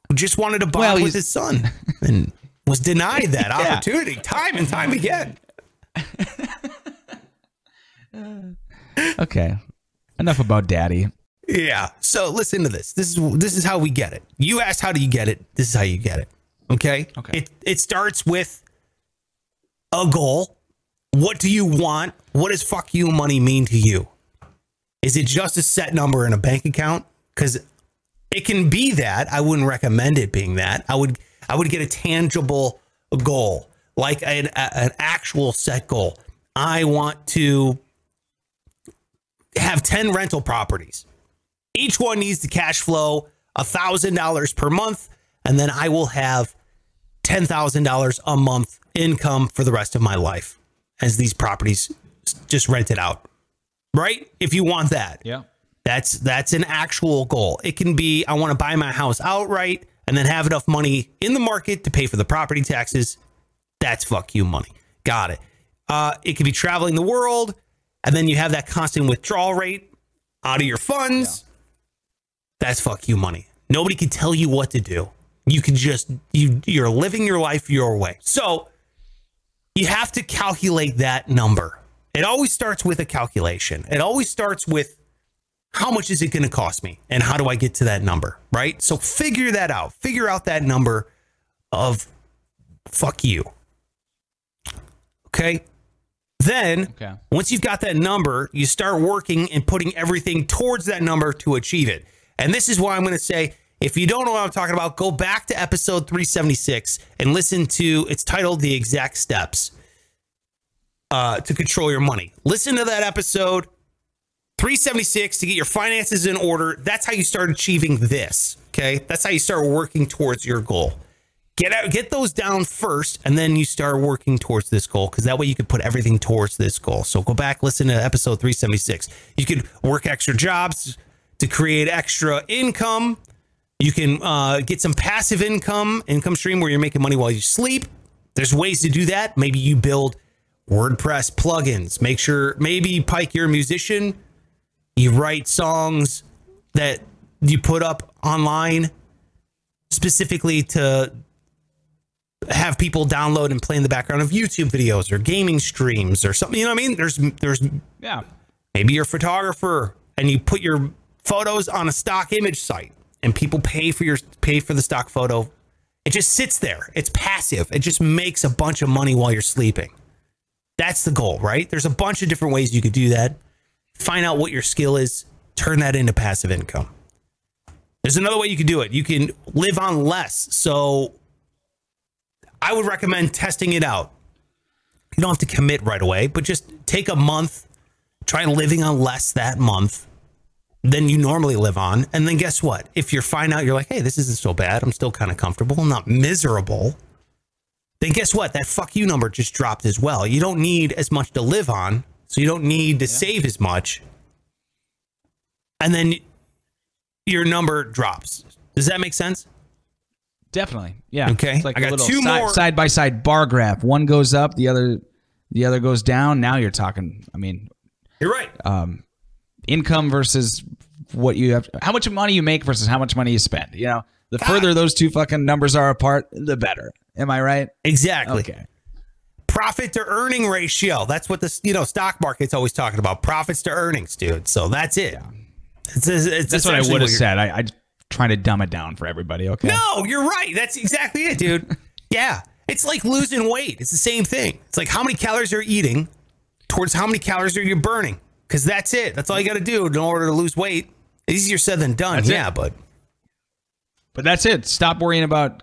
who just wanted to bond Well, with his son and was denied that Yeah. opportunity time and time again. Okay. Enough about daddy. Yeah. So listen to this. This is this is how we get it. You asked how do you get it? This is how you get it. Okay. Okay. It it starts with a goal. What do you want? What does fuck you money mean to you? Is it just a set number in a bank account? Because it can be that. I wouldn't recommend it being that. I would I would get a tangible goal, like an, a- an actual set goal. I want to have 10 rental properties. Each one needs to cash flow $1,000 per month, and then I will have $10,000 a month income for the rest of my life as these properties just rent it out. Right? If you want that. Yeah. That's that's an actual goal. It can be I want to buy my house outright and then have enough money in the market to pay for the property taxes. That's fuck you money. Got it. Uh, it could be traveling the world, and then you have that constant withdrawal rate out of your funds. That's fuck you money. Nobody can tell you what to do. You can just you you're living your life your way. So you have to calculate that number. It always starts with a calculation. It always starts with how much is it going to cost me and how do I get to that number, right? So figure that out. Figure out that number of fuck you. Okay? Then Okay. once you've got that number, you start working and putting everything towards that number to achieve it. And this is why I'm going to say if you don't know what I'm talking about, go back to episode 376 and listen to it's titled The Exact Steps uh, to Control Your Money. Listen to that episode 376 to get your finances in order. That's how you start achieving this. Okay. That's how you start working towards your goal. Get out, get those down first, and then you start working towards this goal because that way you can put everything towards this goal. So go back, listen to episode 376. You could work extra jobs to create extra income. You can uh, get some passive income, income stream where you're making money while you sleep. There's ways to do that. Maybe you build WordPress plugins. Make sure, maybe Pike, you're a musician. You write songs that you put up online specifically to have people download and play in the background of YouTube videos or gaming streams or something. You know what I mean? There's there's Yeah. maybe you're a photographer and you put your photos on a stock image site and people pay for your pay for the stock photo. It just sits there. It's passive. It just makes a bunch of money while you're sleeping. That's the goal, right? There's a bunch of different ways you could do that. Find out what your skill is, turn that into passive income. There's another way you can do it. You can live on less. So I would recommend testing it out. You don't have to commit right away, but just take a month, try living on less that month than you normally live on. And then guess what? If you find out you're like, hey, this isn't so bad, I'm still kind of comfortable, I'm not miserable, then guess what? That fuck you number just dropped as well. You don't need as much to live on, so you don't need to save as much. And then your number drops. Does that make sense? Definitely. Yeah. Okay. It's like I a got little two side, more- side by side bar graph. One goes up, the other the other goes down. Now you're talking, I mean, You're right. um, income versus what you have how much money you make versus how much money you spend. You know, the further those two fucking numbers are apart, the better. Am I right? Exactly. Okay. Profit to earning ratio. That's what the you know stock market's always talking about. Profits to earnings, dude. So that's it. It's, it's That's what I would have said. I, I trying to dumb it down for everybody. Okay. No, you're right. That's exactly it, dude. yeah. It's like losing weight. It's the same thing. It's like how many calories you're eating towards how many calories are you burning. Because that's it. That's all you got to do in order to lose weight. Easier said than done. That's it. yeah, but But that's it. Stop worrying about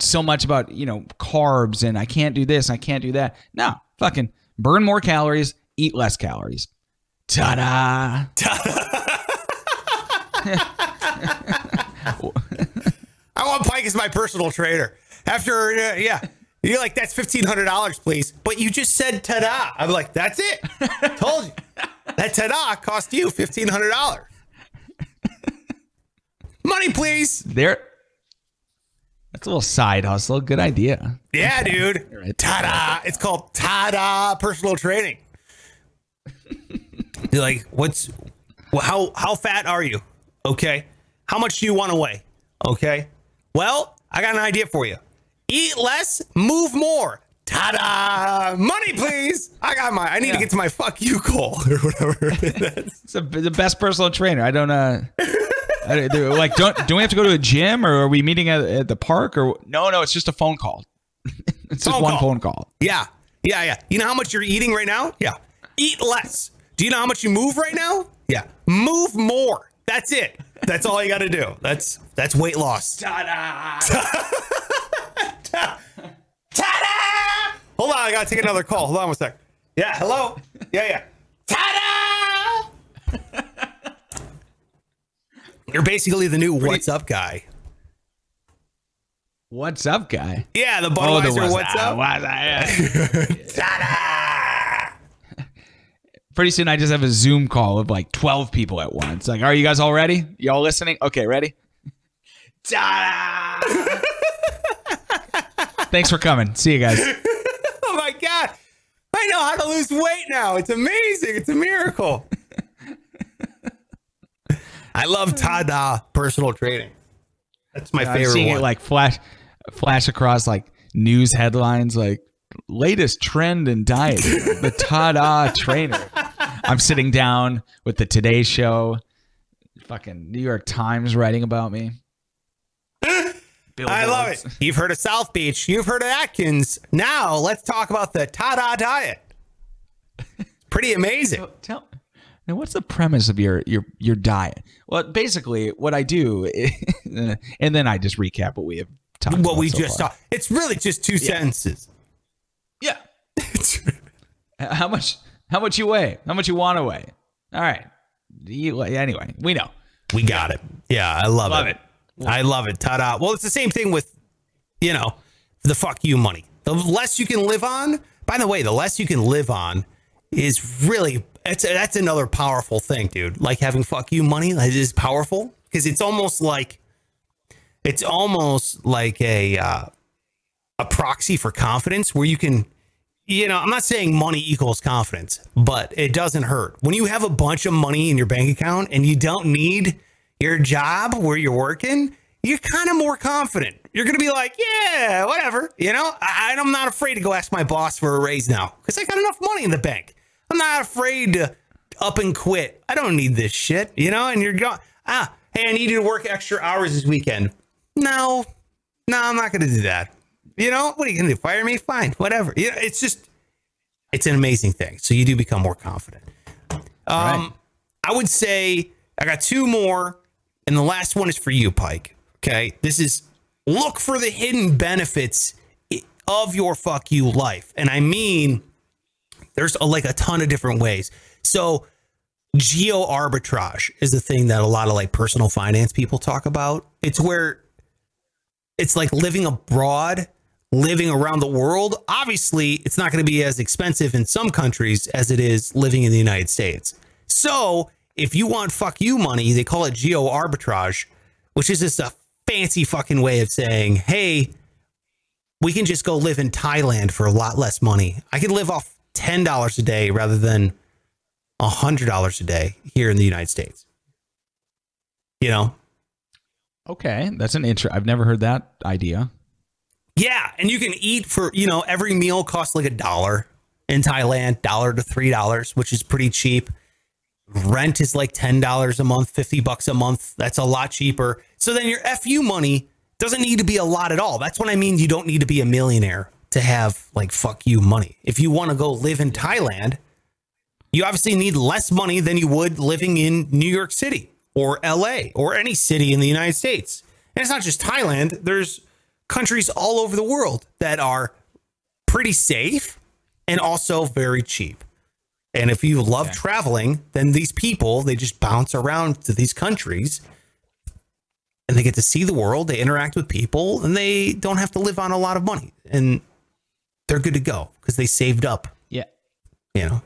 so much about, you know, carbs and I can't do this, I can't do that. No, fucking burn more calories, eat less calories. Ta-da. I want Pike as my personal trainer. After, uh, yeah, you're like, that's $1,500, please. But you just said ta da. I'm like, that's it. Told you. That ta da cost you $1,500. Money, please. There That's a little side hustle. Good idea. Yeah, dude. right. Ta da. It's called ta da personal training. You're like, what's, well, how, how fat are you? Okay. How much do you want to weigh? Okay. Well, I got an idea for you. Eat less, move more. Ta-da! Money, please. I got my. I need to get to my fuck you call or whatever. It's a, the best personal trainer. I don't uh I, they're like don't do we have to go to a gym or are we meeting at, at the park or no no it's just a phone call. it's just Phone one call. phone call. yeah, yeah, yeah. You know how much you're eating right now? Yeah. Eat less. Do you know how much you move right now? Yeah. Move more. That's it. That's all you got to do. That's that's weight loss. Ta-da! Ta-da! Hold on, I gotta take another call. Hold on one sec. Yeah, hello. Yeah, yeah. Ta-da! You're basically the new what's up guy. What's up, guy? Yeah, the Oh, Budweiser the what's up. What's up? Ta-da! Pretty soon I just have a Zoom call of like 12 people at once. Like, are you guys all ready? Y'all listening? Okay, ready? Ta-da! Thanks for coming. See you guys. Oh my god. I know how to lose weight now. It's amazing. It's a miracle. I love Tada personal training. That's my I'm favorite seeing one. it like flash flash across like news headlines like latest trend in diet the tada trainer i'm sitting down with the today show fucking new york times writing about me I love it. You've heard of South Beach. You've heard of Atkins. Now let's talk about the Tada diet. Pretty amazing. tell now what's the premise of your your your diet well basically what i do and then i just recap what we have talked What about we so just far. saw. It's really just two sentences. Yeah. how much? How much you weigh? How much you want to weigh? All right. You, anyway, we know. We got it. Yeah, I love, Love it. it. I love it. Ta-da. Well, it's the same thing with, you know, the fuck you money. The less you can live on. By the way, the less you can live on is really that's that's another powerful thing, dude. Like having fuck you money is powerful because it's almost like it's almost like a uh, a proxy for confidence where you can you know, I'm not saying money equals confidence, but it doesn't hurt. When you have a bunch of money in your bank account and you don't need your job where you're working, you're kind of more confident. You're going to be like, yeah, whatever. You know, I, I'm not afraid to go ask my boss for a raise now because I got enough money in the bank. I'm not afraid to up and quit. I don't need this shit, you know, and you're going, ah, hey, I need you to work extra hours this weekend. No, no, I'm not going to do that. You know, what are you going to do? Fire me? Fine, whatever. You know, it's just, it's an amazing thing. So you do become more confident. Um, I would say I got two more, and the last one is for you, Pike. Okay, this is look for the hidden benefits of your fuck you life, and I mean, there's a, like a ton of different ways. So geo arbitrage is the thing that a lot of like personal finance people talk about. It's where it's like living abroad, living around the world. Obviously, it's not going to be as expensive in some countries as it is living in the United States. So, if you want fuck you money, they call it geo arbitrage, which is just a fancy fucking way of saying, hey, we can just go live in Thailand for a lot less money. I could live off $10 a day rather than $100 a day here in the United States. You know? Okay, that's an intro. I've never heard that idea. Yeah, and you can eat for you know every meal costs like a dollar in Thailand, dollar to three dollars, which is pretty cheap. Rent is like ten dollars a month, fifty bucks a month. That's a lot cheaper. So then your fu money doesn't need to be a lot at all. That's what I mean. You don't need to be a millionaire to have like fuck you money. If you want to go live in Thailand, you obviously need less money than you would living in New York City or LA or any city in the United States. And it's not just Thailand. There's countries all over the world that are pretty safe and also very cheap. And if you love traveling, then these people, they just bounce around to these countries and they get to see the world, they interact with people, and they don't have to live on a lot of money. And they're good to go because they saved up, Yeah. you know.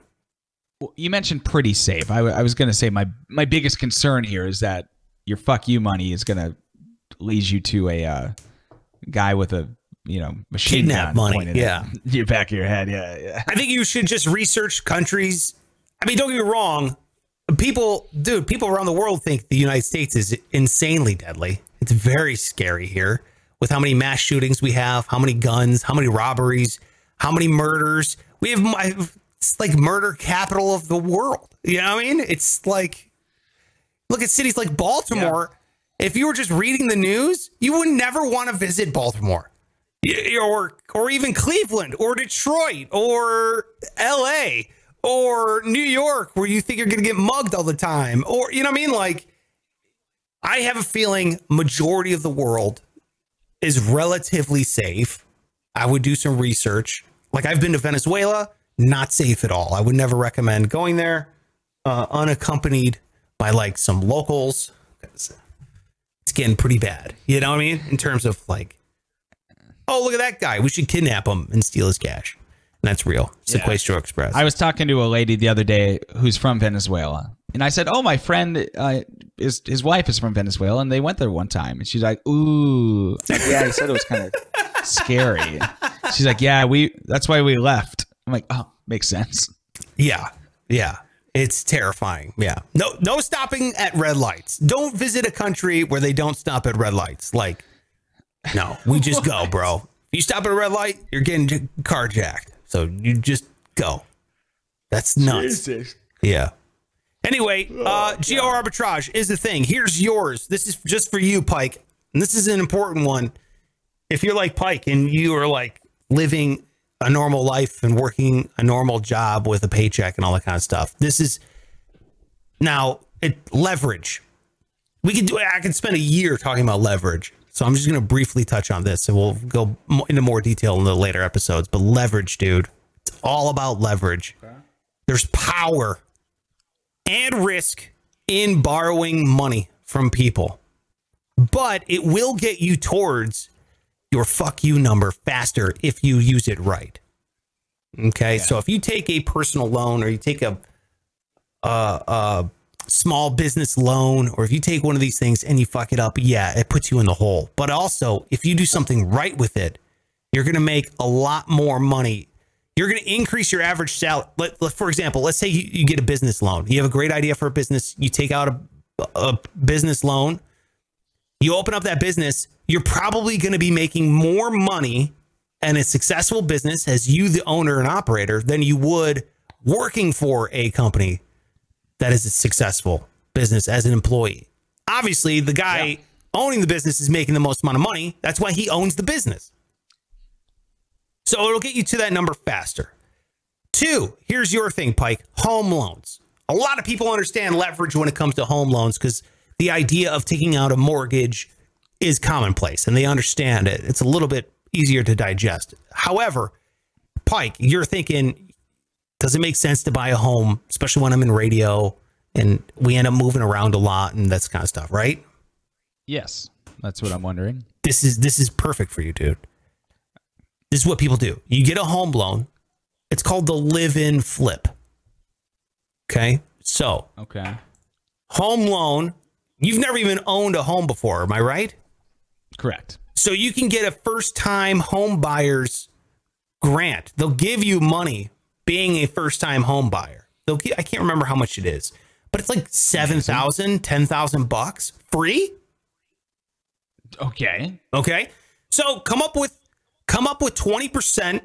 Well, you mentioned pretty safe. I, w- I was going to say my my biggest concern here is that your fuck you money is going to lead you to a uh, guy with a you know machine Kidnap gun money, yeah. your back of your head. Yeah, yeah. I think you should just research countries. I mean, don't get me wrong. People, dude, people around the world think the United States is insanely deadly. It's very scary here with how many mass shootings we have, how many guns, how many robberies, how many murders we have. My, it's like murder capital of the world. You know what I mean? It's like look at cities like Baltimore. If you were just reading the news, you would never want to visit Baltimore, or or even Cleveland, or Detroit, or L.A. or New York, where you think you're going to get mugged all the time, or you know what I mean? Like, I have a feeling majority of the world is relatively safe. I would do some research. Like I've been to Venezuela, not safe at all. I would never recommend going there uh, unaccompanied by like some locals. It's getting pretty bad. You know what I mean? In terms of like, oh look at that guy, we should kidnap him and steal his cash. And that's real. Secuestro Express. I was talking to a lady the other day who's from Venezuela, and I said, "Oh, my friend, uh, is his wife is from Venezuela, and they went there one time." And she's like, "Ooh, It's like, yeah." He said it was kind of scary. She's like, "Yeah, we. That's why we left." I'm like, "Oh, makes sense." Yeah. Yeah. It's terrifying. Yeah. No no stopping at red lights. Don't visit a country where they don't stop at red lights. Like no, we just go, bro. You stop at a red light, you're getting carjacked. So you just go. That's nuts. Yeah. Anyway, uh geo arbitrage is the thing. Here's yours. This is just for you, Pike. And this is an important one. If you're like Pike and you are like living a normal life and working a normal job with a paycheck and all that kind of stuff. This is now it leverage. We could do I could spend a year talking about leverage. So I'm just going to briefly touch on this and we'll go into more detail in the later episodes, but leverage, dude. It's all about leverage. There's power and risk in borrowing money from people. But it will get you towards your fuck you number faster if you use it right. Okay, so if you take a personal loan or you take a, a a small business loan or if you take one of these things and you fuck it up, yeah, it puts you in the hole. But also, if you do something right with it, you're going to make a lot more money. You're going to increase your average salary. Let, let- for example, let's say you, you get a business loan. You have a great idea for a business. You take out a, a business loan you open up that business, you're probably going to be making more money and a successful business as you, the owner and operator, than you would working for a company that is a successful business as an employee. Obviously, the guy owning the business is making the most amount of money. That's why he owns the business. So it'll get you to that number faster. Two, here's your thing, Pike home loans. A lot of people understand leverage when it comes to home loans because the idea of taking out a mortgage is commonplace and they understand it. It's a little bit easier to digest. However, Pike, you're thinking, does it make sense to buy a home, especially when I'm in radio and we end up moving around a lot and that's kind of stuff, right? Yes, that's what I'm wondering. This is this is perfect for you, dude. This is what people do. You get a home loan. It's called the live-in flip. Okay? So, Okay. home loan, you've never even owned a home before, am I right? Correct. So you can get a first time home buyer's grant. They'll give you money being a first time home buyer. They'll I can't remember how much it is, but it's like 7,000, 10,000 bucks free. Okay. Okay. So come up with come up with 20%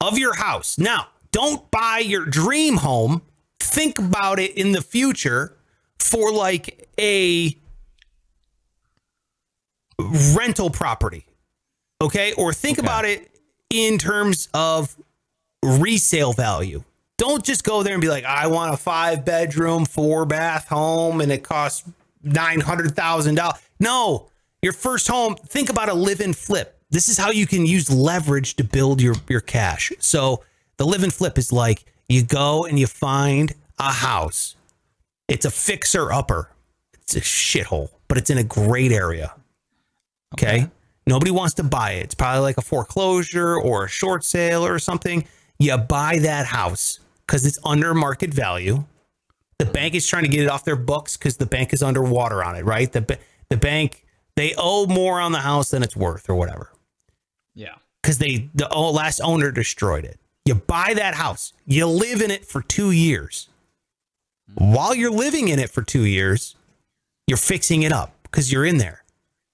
of your house. Now, don't buy your dream home. Think about it in the future for like a rental property. Okay? Or think about it in terms of resale value. Don't just go there and be like, I want a five bedroom, four bath home and it costs $900,000. No, your first home, think about a live and flip. This is how you can use leverage to build your, your cash. So the live and flip is like you go and you find a house. It's a fixer upper. It's a shithole, but it's in a great area. Okay. Nobody wants to buy it. It's probably like a foreclosure or a short sale or something. You buy that house because it's under market value. The bank is trying to get it off their books because the bank is underwater on it, right? The, the bank, they owe more on the house than it's worth or whatever Yeah. because they the last owner destroyed it. You buy that house, you live in it for two years. While you're living in it for two years, you're fixing it up because you're in there.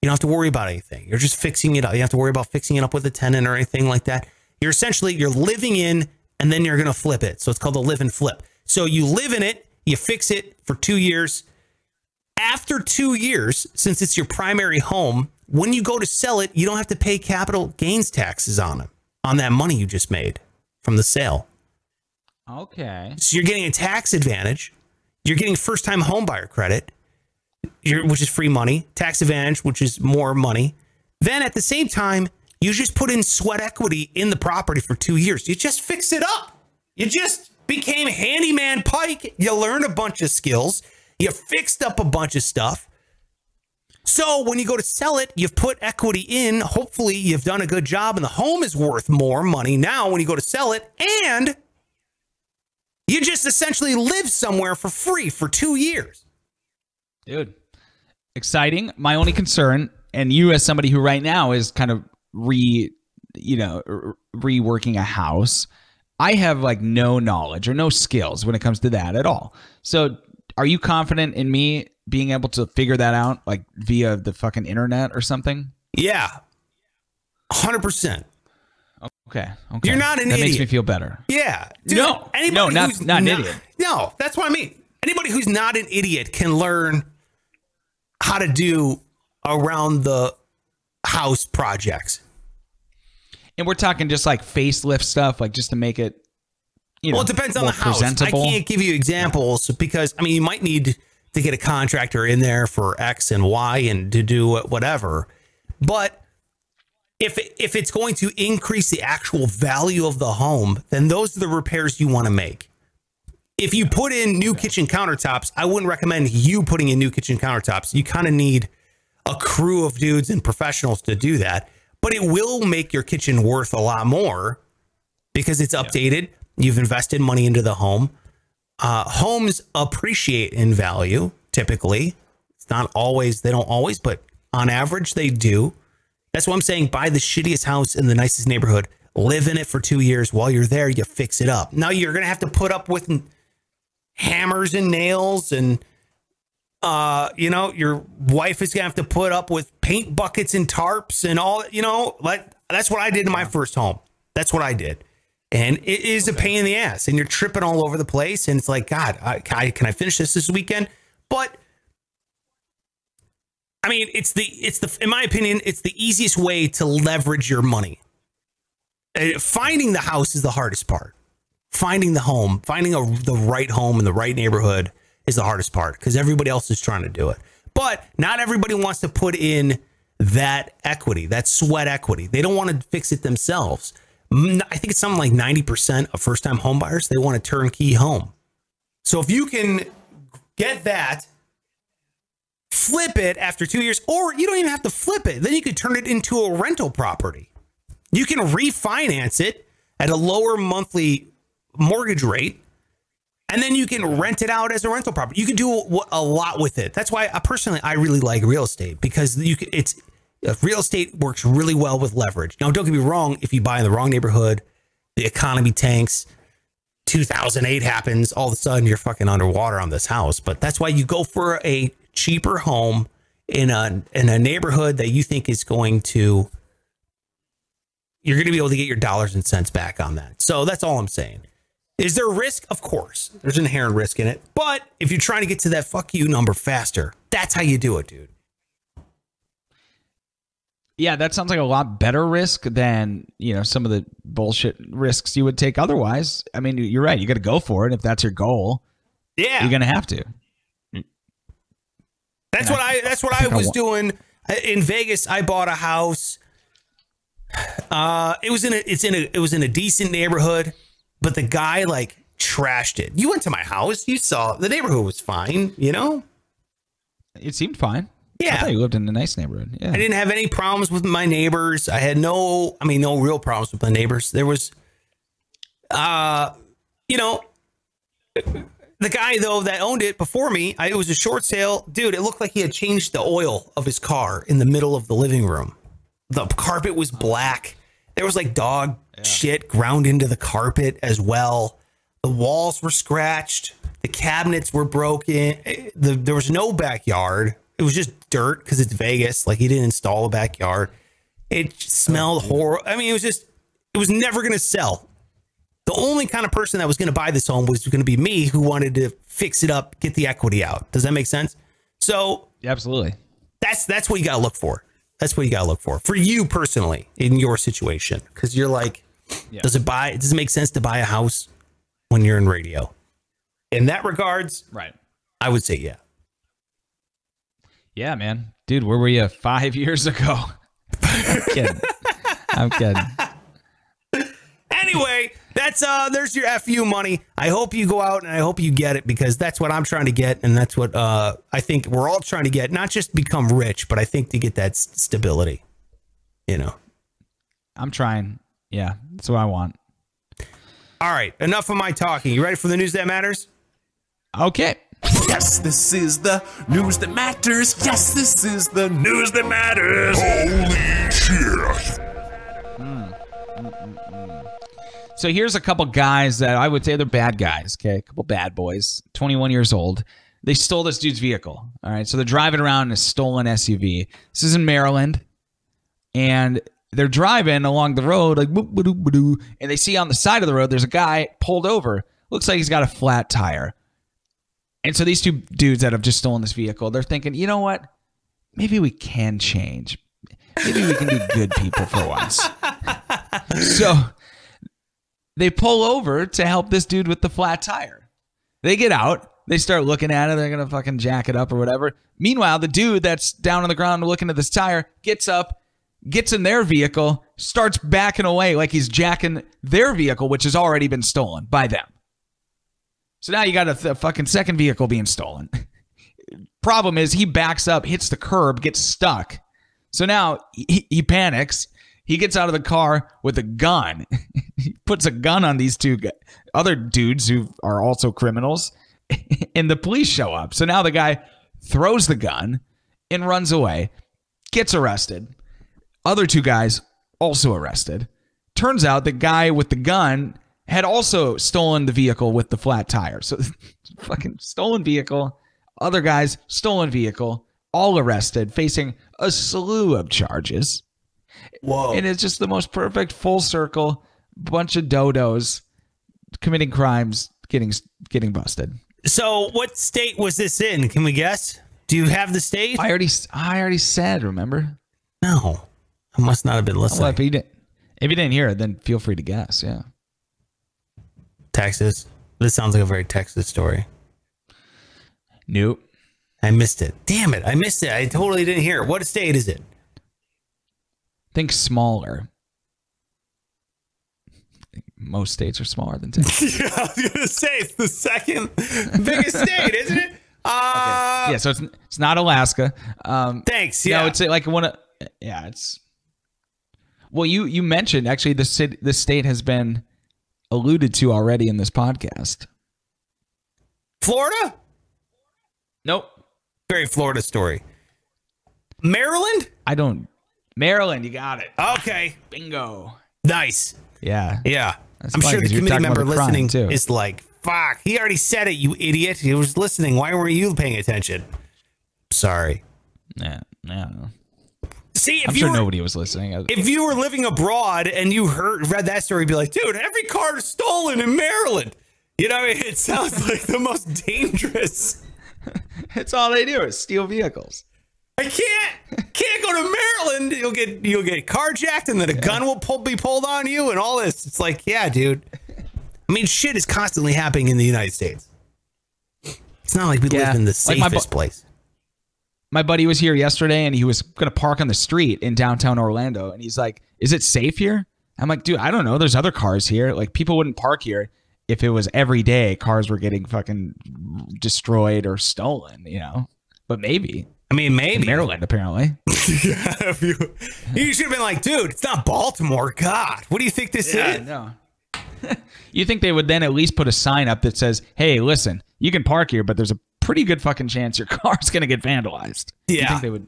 You don't have to worry about anything. You're just fixing it up. You don't have to worry about fixing it up with a tenant or anything like that. You're essentially you're living in and then you're going to flip it. So it's called the live and flip. So you live in it, you fix it for 2 years. After 2 years, since it's your primary home, when you go to sell it, you don't have to pay capital gains taxes on it on that money you just made from the sale. Okay. So you're getting a tax advantage. You're getting first time home buyer credit, which is free money, tax advantage, which is more money. Then at the same time, you just put in sweat equity in the property for two years. You just fix it up. You just became handyman Pike. You learned a bunch of skills. You fixed up a bunch of stuff. So when you go to sell it, you've put equity in. Hopefully, you've done a good job, and the home is worth more money now when you go to sell it. And you just essentially live somewhere for free for two years. Dude, exciting. My only concern, and you as somebody who right now is kind of re, you know, reworking a house, I have like no knowledge or no skills when it comes to that at all. So, are you confident in me being able to figure that out, like via the fucking internet or something? Yeah, hundred percent. Okay, okay. You're not an that idiot. makes me feel better. Yeah. No, no, not- who's not an idiot. No, that's what I mean. Anybody who's not an idiot can learn how to do around the house projects. And we're talking just like facelift stuff, like just to make it. You know, well, it depends on the house. Presentable. I can't give you examples because I mean you might need to get a contractor in there for X and Y and to do whatever. But if if it's going to increase the actual value of the home, then those are the repairs you want to make. If you put in new kitchen countertops, I wouldn't recommend you putting in new kitchen countertops. You kind of need a crew of dudes and professionals to do that. But it will make your kitchen worth a lot more because it's updated. You've invested money into the home. Uh, homes appreciate in value typically. It's not always, they don't always, but on average, they do. That's what I'm saying. Buy the shittiest house in the nicest neighborhood, live in it for two years. While you're there, you fix it up. Now you're going to have to put up with hammers and nails and uh you know your wife is gonna have to put up with paint buckets and tarps and all you know like that's what i did in my first home. That's what i did. And it is a pain in the ass and you're tripping all over the place and it's like god I, can, I, can i finish this this weekend? But i mean it's the it's the in my opinion it's the easiest way to leverage your money. Uh, finding the house is the hardest part. Finding the home, finding a, the right home in the right neighborhood is the hardest part because everybody else is trying to do it. But not everybody wants to put in that equity, that sweat equity. They don't want to fix it themselves. Mm, I think it's something like 90% of first time homebuyers, they want a turnkey home. So if you can get that, flip it after two years, or you don't even have to flip it, then you could turn it into a rental property. You can refinance it at a lower monthly mortgage rate and then you can rent it out as a rental property. You can do a, lot with it. That's why I personally I really like real estate because you can, it's real estate works really well with leverage. Now, don't get me wrong. If you buy in the wrong neighborhood, the economy tanks. 2008 happens. All of a sudden, you're fucking underwater on this house. But that's why you go for a cheaper home in a in a neighborhood that you think is going to. You're going to be able to get your dollars and cents back on that. So that's all I'm saying. Is there risk? Of course. There's inherent risk in it. But if you're trying to get to that fuck you number faster, that's how you do it, dude. Yeah, that sounds like a lot better risk than, you know, some of the bullshit risks you would take otherwise. I mean, you're right. You got to go for it if that's your goal. Yeah. You're going to have to. That's And what I- I that's what I I, think I was doing in Vegas. I bought a house. Uh it was in a it's in a it was in a decent neighborhood, but the guy like trashed it. You went to my house, you saw the neighborhood was fine, you know? It seemed fine. Yeah. I thought you lived in a nice neighborhood. Yeah. I didn't have any problems with my neighbors. I had no, I mean, no real problems with my neighbors. There was, uh, you know, the guy though that owned it before me, I, it was a short sale, dude. It looked like he had changed the oil of his car in the middle of the living room. The carpet was black. There was like dog shit ground into the carpet as well. The walls were scratched. The cabinets were broken. Eh, The, there was no backyard. It was just dirt because it's Vegas. Like he didn't install a backyard. It smelled horrible. I mean, it was just It was never going to sell. The only kind of person that was going to buy this home was going to be me who wanted to fix it up, get the equity out. Does that make sense? So Absolutely. that's that's what you got to look for. That's what you got to look for for you personally in your situation because you're like, does it buy? Does it make sense to buy a house when you're in radio? In that regards, Right. I would say yeah. Yeah, man. Dude, where were you five years ago? I'm kidding. I'm kidding. Anyway, that's uh there's your FU money. I hope you go out and I hope you get it because that's what I'm trying to get and that's what uh I think we're all trying to get, not just become rich, but I think to get that s- stability. You know. I'm trying. Yeah, that's what I want. All right, enough of my talking. You ready for the news that matters? Okay. Yes, this is the news that matters. Yes, this is the news that matters. Holy shit. So here's a couple guys that I would say they're bad guys. Okay, a couple bad boys, 21 years old. They stole this dude's vehicle. All right, so they're driving around in a stolen SUV. This is in Maryland, and they're driving along the road like boop, ba-doo, ba-doo, and they see on the side of the road there's a guy pulled over. Looks like he's got a flat tire. And so these two dudes that have just stolen this vehicle, they're thinking, you know what? Maybe we can change. Maybe we can be good people for once. So they pull over to help this dude with the flat tire. They get out. They start looking at it. They're going to fucking jack it up or whatever. Meanwhile, the dude that's down on the ground looking at this tire gets up, gets in their vehicle, starts backing away like he's jacking their vehicle, which has already been stolen by them. So now you got a th- fucking second vehicle being stolen. Problem is, he backs up, hits the curb, gets stuck. So now he, he panics. He gets out of the car with a gun. he puts a gun on these two other dudes who are also criminals, and the police show up. So now the guy throws the gun and runs away, gets arrested. Other two guys also arrested. Turns out the guy with the gun had also stolen the vehicle with the flat tire. So fucking stolen vehicle, other guys, stolen vehicle, all arrested, facing a slew of charges. Whoa. And it's just the most perfect full circle bunch of dodos committing crimes, getting getting busted. So, what state was this in? Can we guess? Do you have the state? I already I already said, remember? no. I must not have been listening. Well, if you didn't if you didn't hear it, then feel free to guess. Yeah. Texas. This sounds like a very Texas story. Nope. I missed it. Damn it. I missed it. I totally didn't hear it. What state is it? Think smaller. Most states are smaller than Texas. yeah, I was going to say it's the second biggest state, isn't it? Uh, yeah, so it's it's not Alaska. Um, Thanks. Yeah. No, it's like one of yeah, it's well, you you mentioned actually the city, the state has been alluded to already in this podcast. Florida? Nope. Very Florida story. Maryland? I don't. Maryland, you got it. Okay. Bingo. Nice. Yeah. Yeah. That's I'm sure the committee member crime, listening too. is like, fuck, he already said it, you idiot. He was listening. Why weren't you paying attention? Sorry. Yeah. Yeah. See, if I'm you sure were, nobody was listening. if you were living abroad and you heard read that story, you'd be like, dude, every car is stolen in Maryland. You know, it sounds like the most dangerous. it's all they do is steal vehicles. I can't can't go to Maryland. You'll get you'll get carjacked, and then a gun will pull, be pulled on you, and all this. It's like, yeah, dude. I mean, shit is constantly happening in the United States. It's not like we Yeah. live in the Like my safest bu- place. my buddy was here yesterday and he was going to park on the street in downtown Orlando. And he's like, Is it safe here? I'm like, Dude, I don't know. There's other cars here. Like, people wouldn't park here if it was every day cars were getting fucking destroyed or stolen, you know? But maybe. I mean, maybe Maryland, apparently. If you, you should have been like, dude, it's not Baltimore. God, what do you think this is? no. you think they would then at least put a sign up that says, Hey, listen, you can park here, but there's a pretty good fucking chance your car's going to get vandalized. You Yeah. think they would,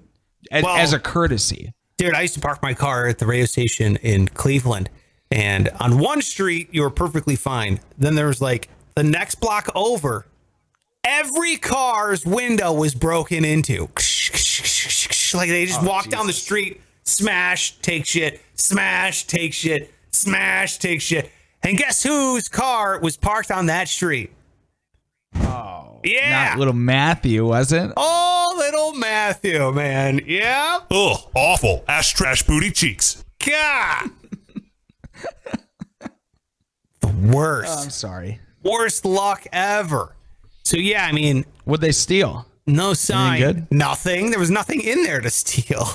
as, Well- as a courtesy? Dude, I used to park my car at the radio station in Cleveland, and on one street you were perfectly fine. Then there was like the next block over, every car's window was broken into. Like they just oh, walk down the street, smash, take shit, smash, take shit. Smash, take shit. And guess whose car was parked on that street? Oh, Yeah. Not little Matthew, was it? Oh, little Matthew, man. Yeah. Ugh, awful. Ash trash booty cheeks. God. the worst. Oh, I'm sorry. worst luck ever. So yeah, I mean, Would they steal? no sign, good? nothing. There was nothing in there to steal.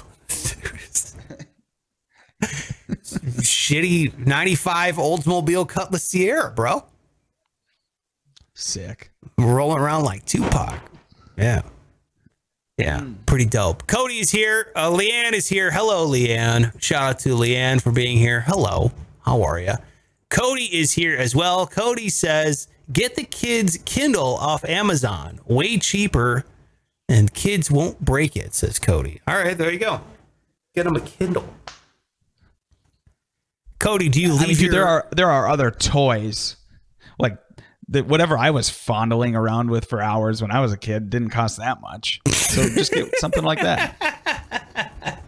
Shitty '95 Oldsmobile Cutlass Ciera, bro. Sick. Rolling around like Tupac. Yeah. Yeah, pretty dope. Cody is here. Uh, Leanne is here. Hello, Leanne. Shout out to Leanne for being here. Hello. How are you? Cody is here as well. Cody says, get the kids' Kindle off Amazon. Way cheaper, and kids won't break it, says Cody. All right, there you go. Get them a Kindle. Cody, do you leave I mean, your... there are there are other toys, like the, whatever I was fondling around with for hours when I was a kid didn't cost that much. So just get something like that.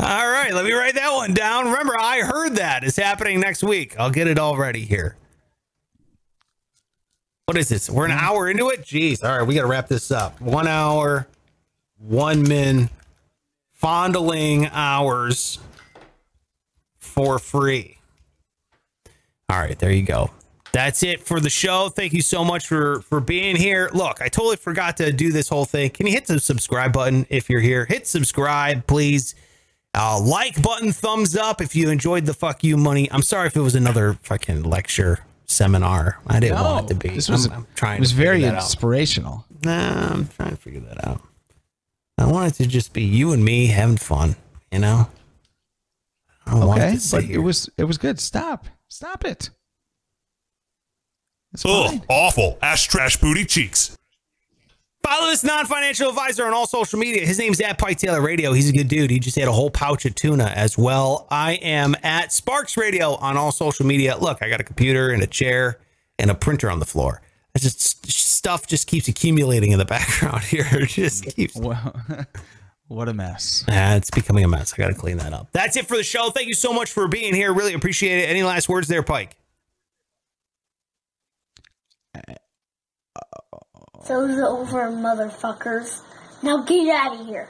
All right, let me write that one down. Remember, I heard that is happening next week. I'll get it all ready here. What is this? We're an hour into it? Jeez. All right, we got to wrap this up. One hour, one min, fondling hours for free. All right, there you go. That's it for the show. Thank you so much for for being here. Look, I totally forgot to do this whole thing. Can you hit the subscribe button if you're here? Hit subscribe, please. Uh, like button, thumbs up if you enjoyed the fuck you money. I'm sorry if it was another fucking lecture seminar. I didn't want it to be. This was I'm, I'm trying. it was to figure very that out. inspirational. Nah, I'm trying to figure that out. I want it to just be you and me having fun. You know. I don't want it Okay, to sit but here. it was it was good. Stop, stop it. It's Ugh, fine. awful. Ash trash booty cheeks. Follow this non-financial advisor on all social media. His name's at Pike Taylor Radio. He's a good dude. He just had a whole pouch of tuna as well. I am at Sparks Radio on all social media. Look, I got a computer and a chair and a printer on the floor. It's just stuff just keeps accumulating in the background here. It just keeps. Well, what a mess. It's becoming a mess. I got to clean that up. That's it for the show. Thank you so much for being here. Really appreciate it. Any last words there, Pike? Show's over, motherfuckers. Now get out of here.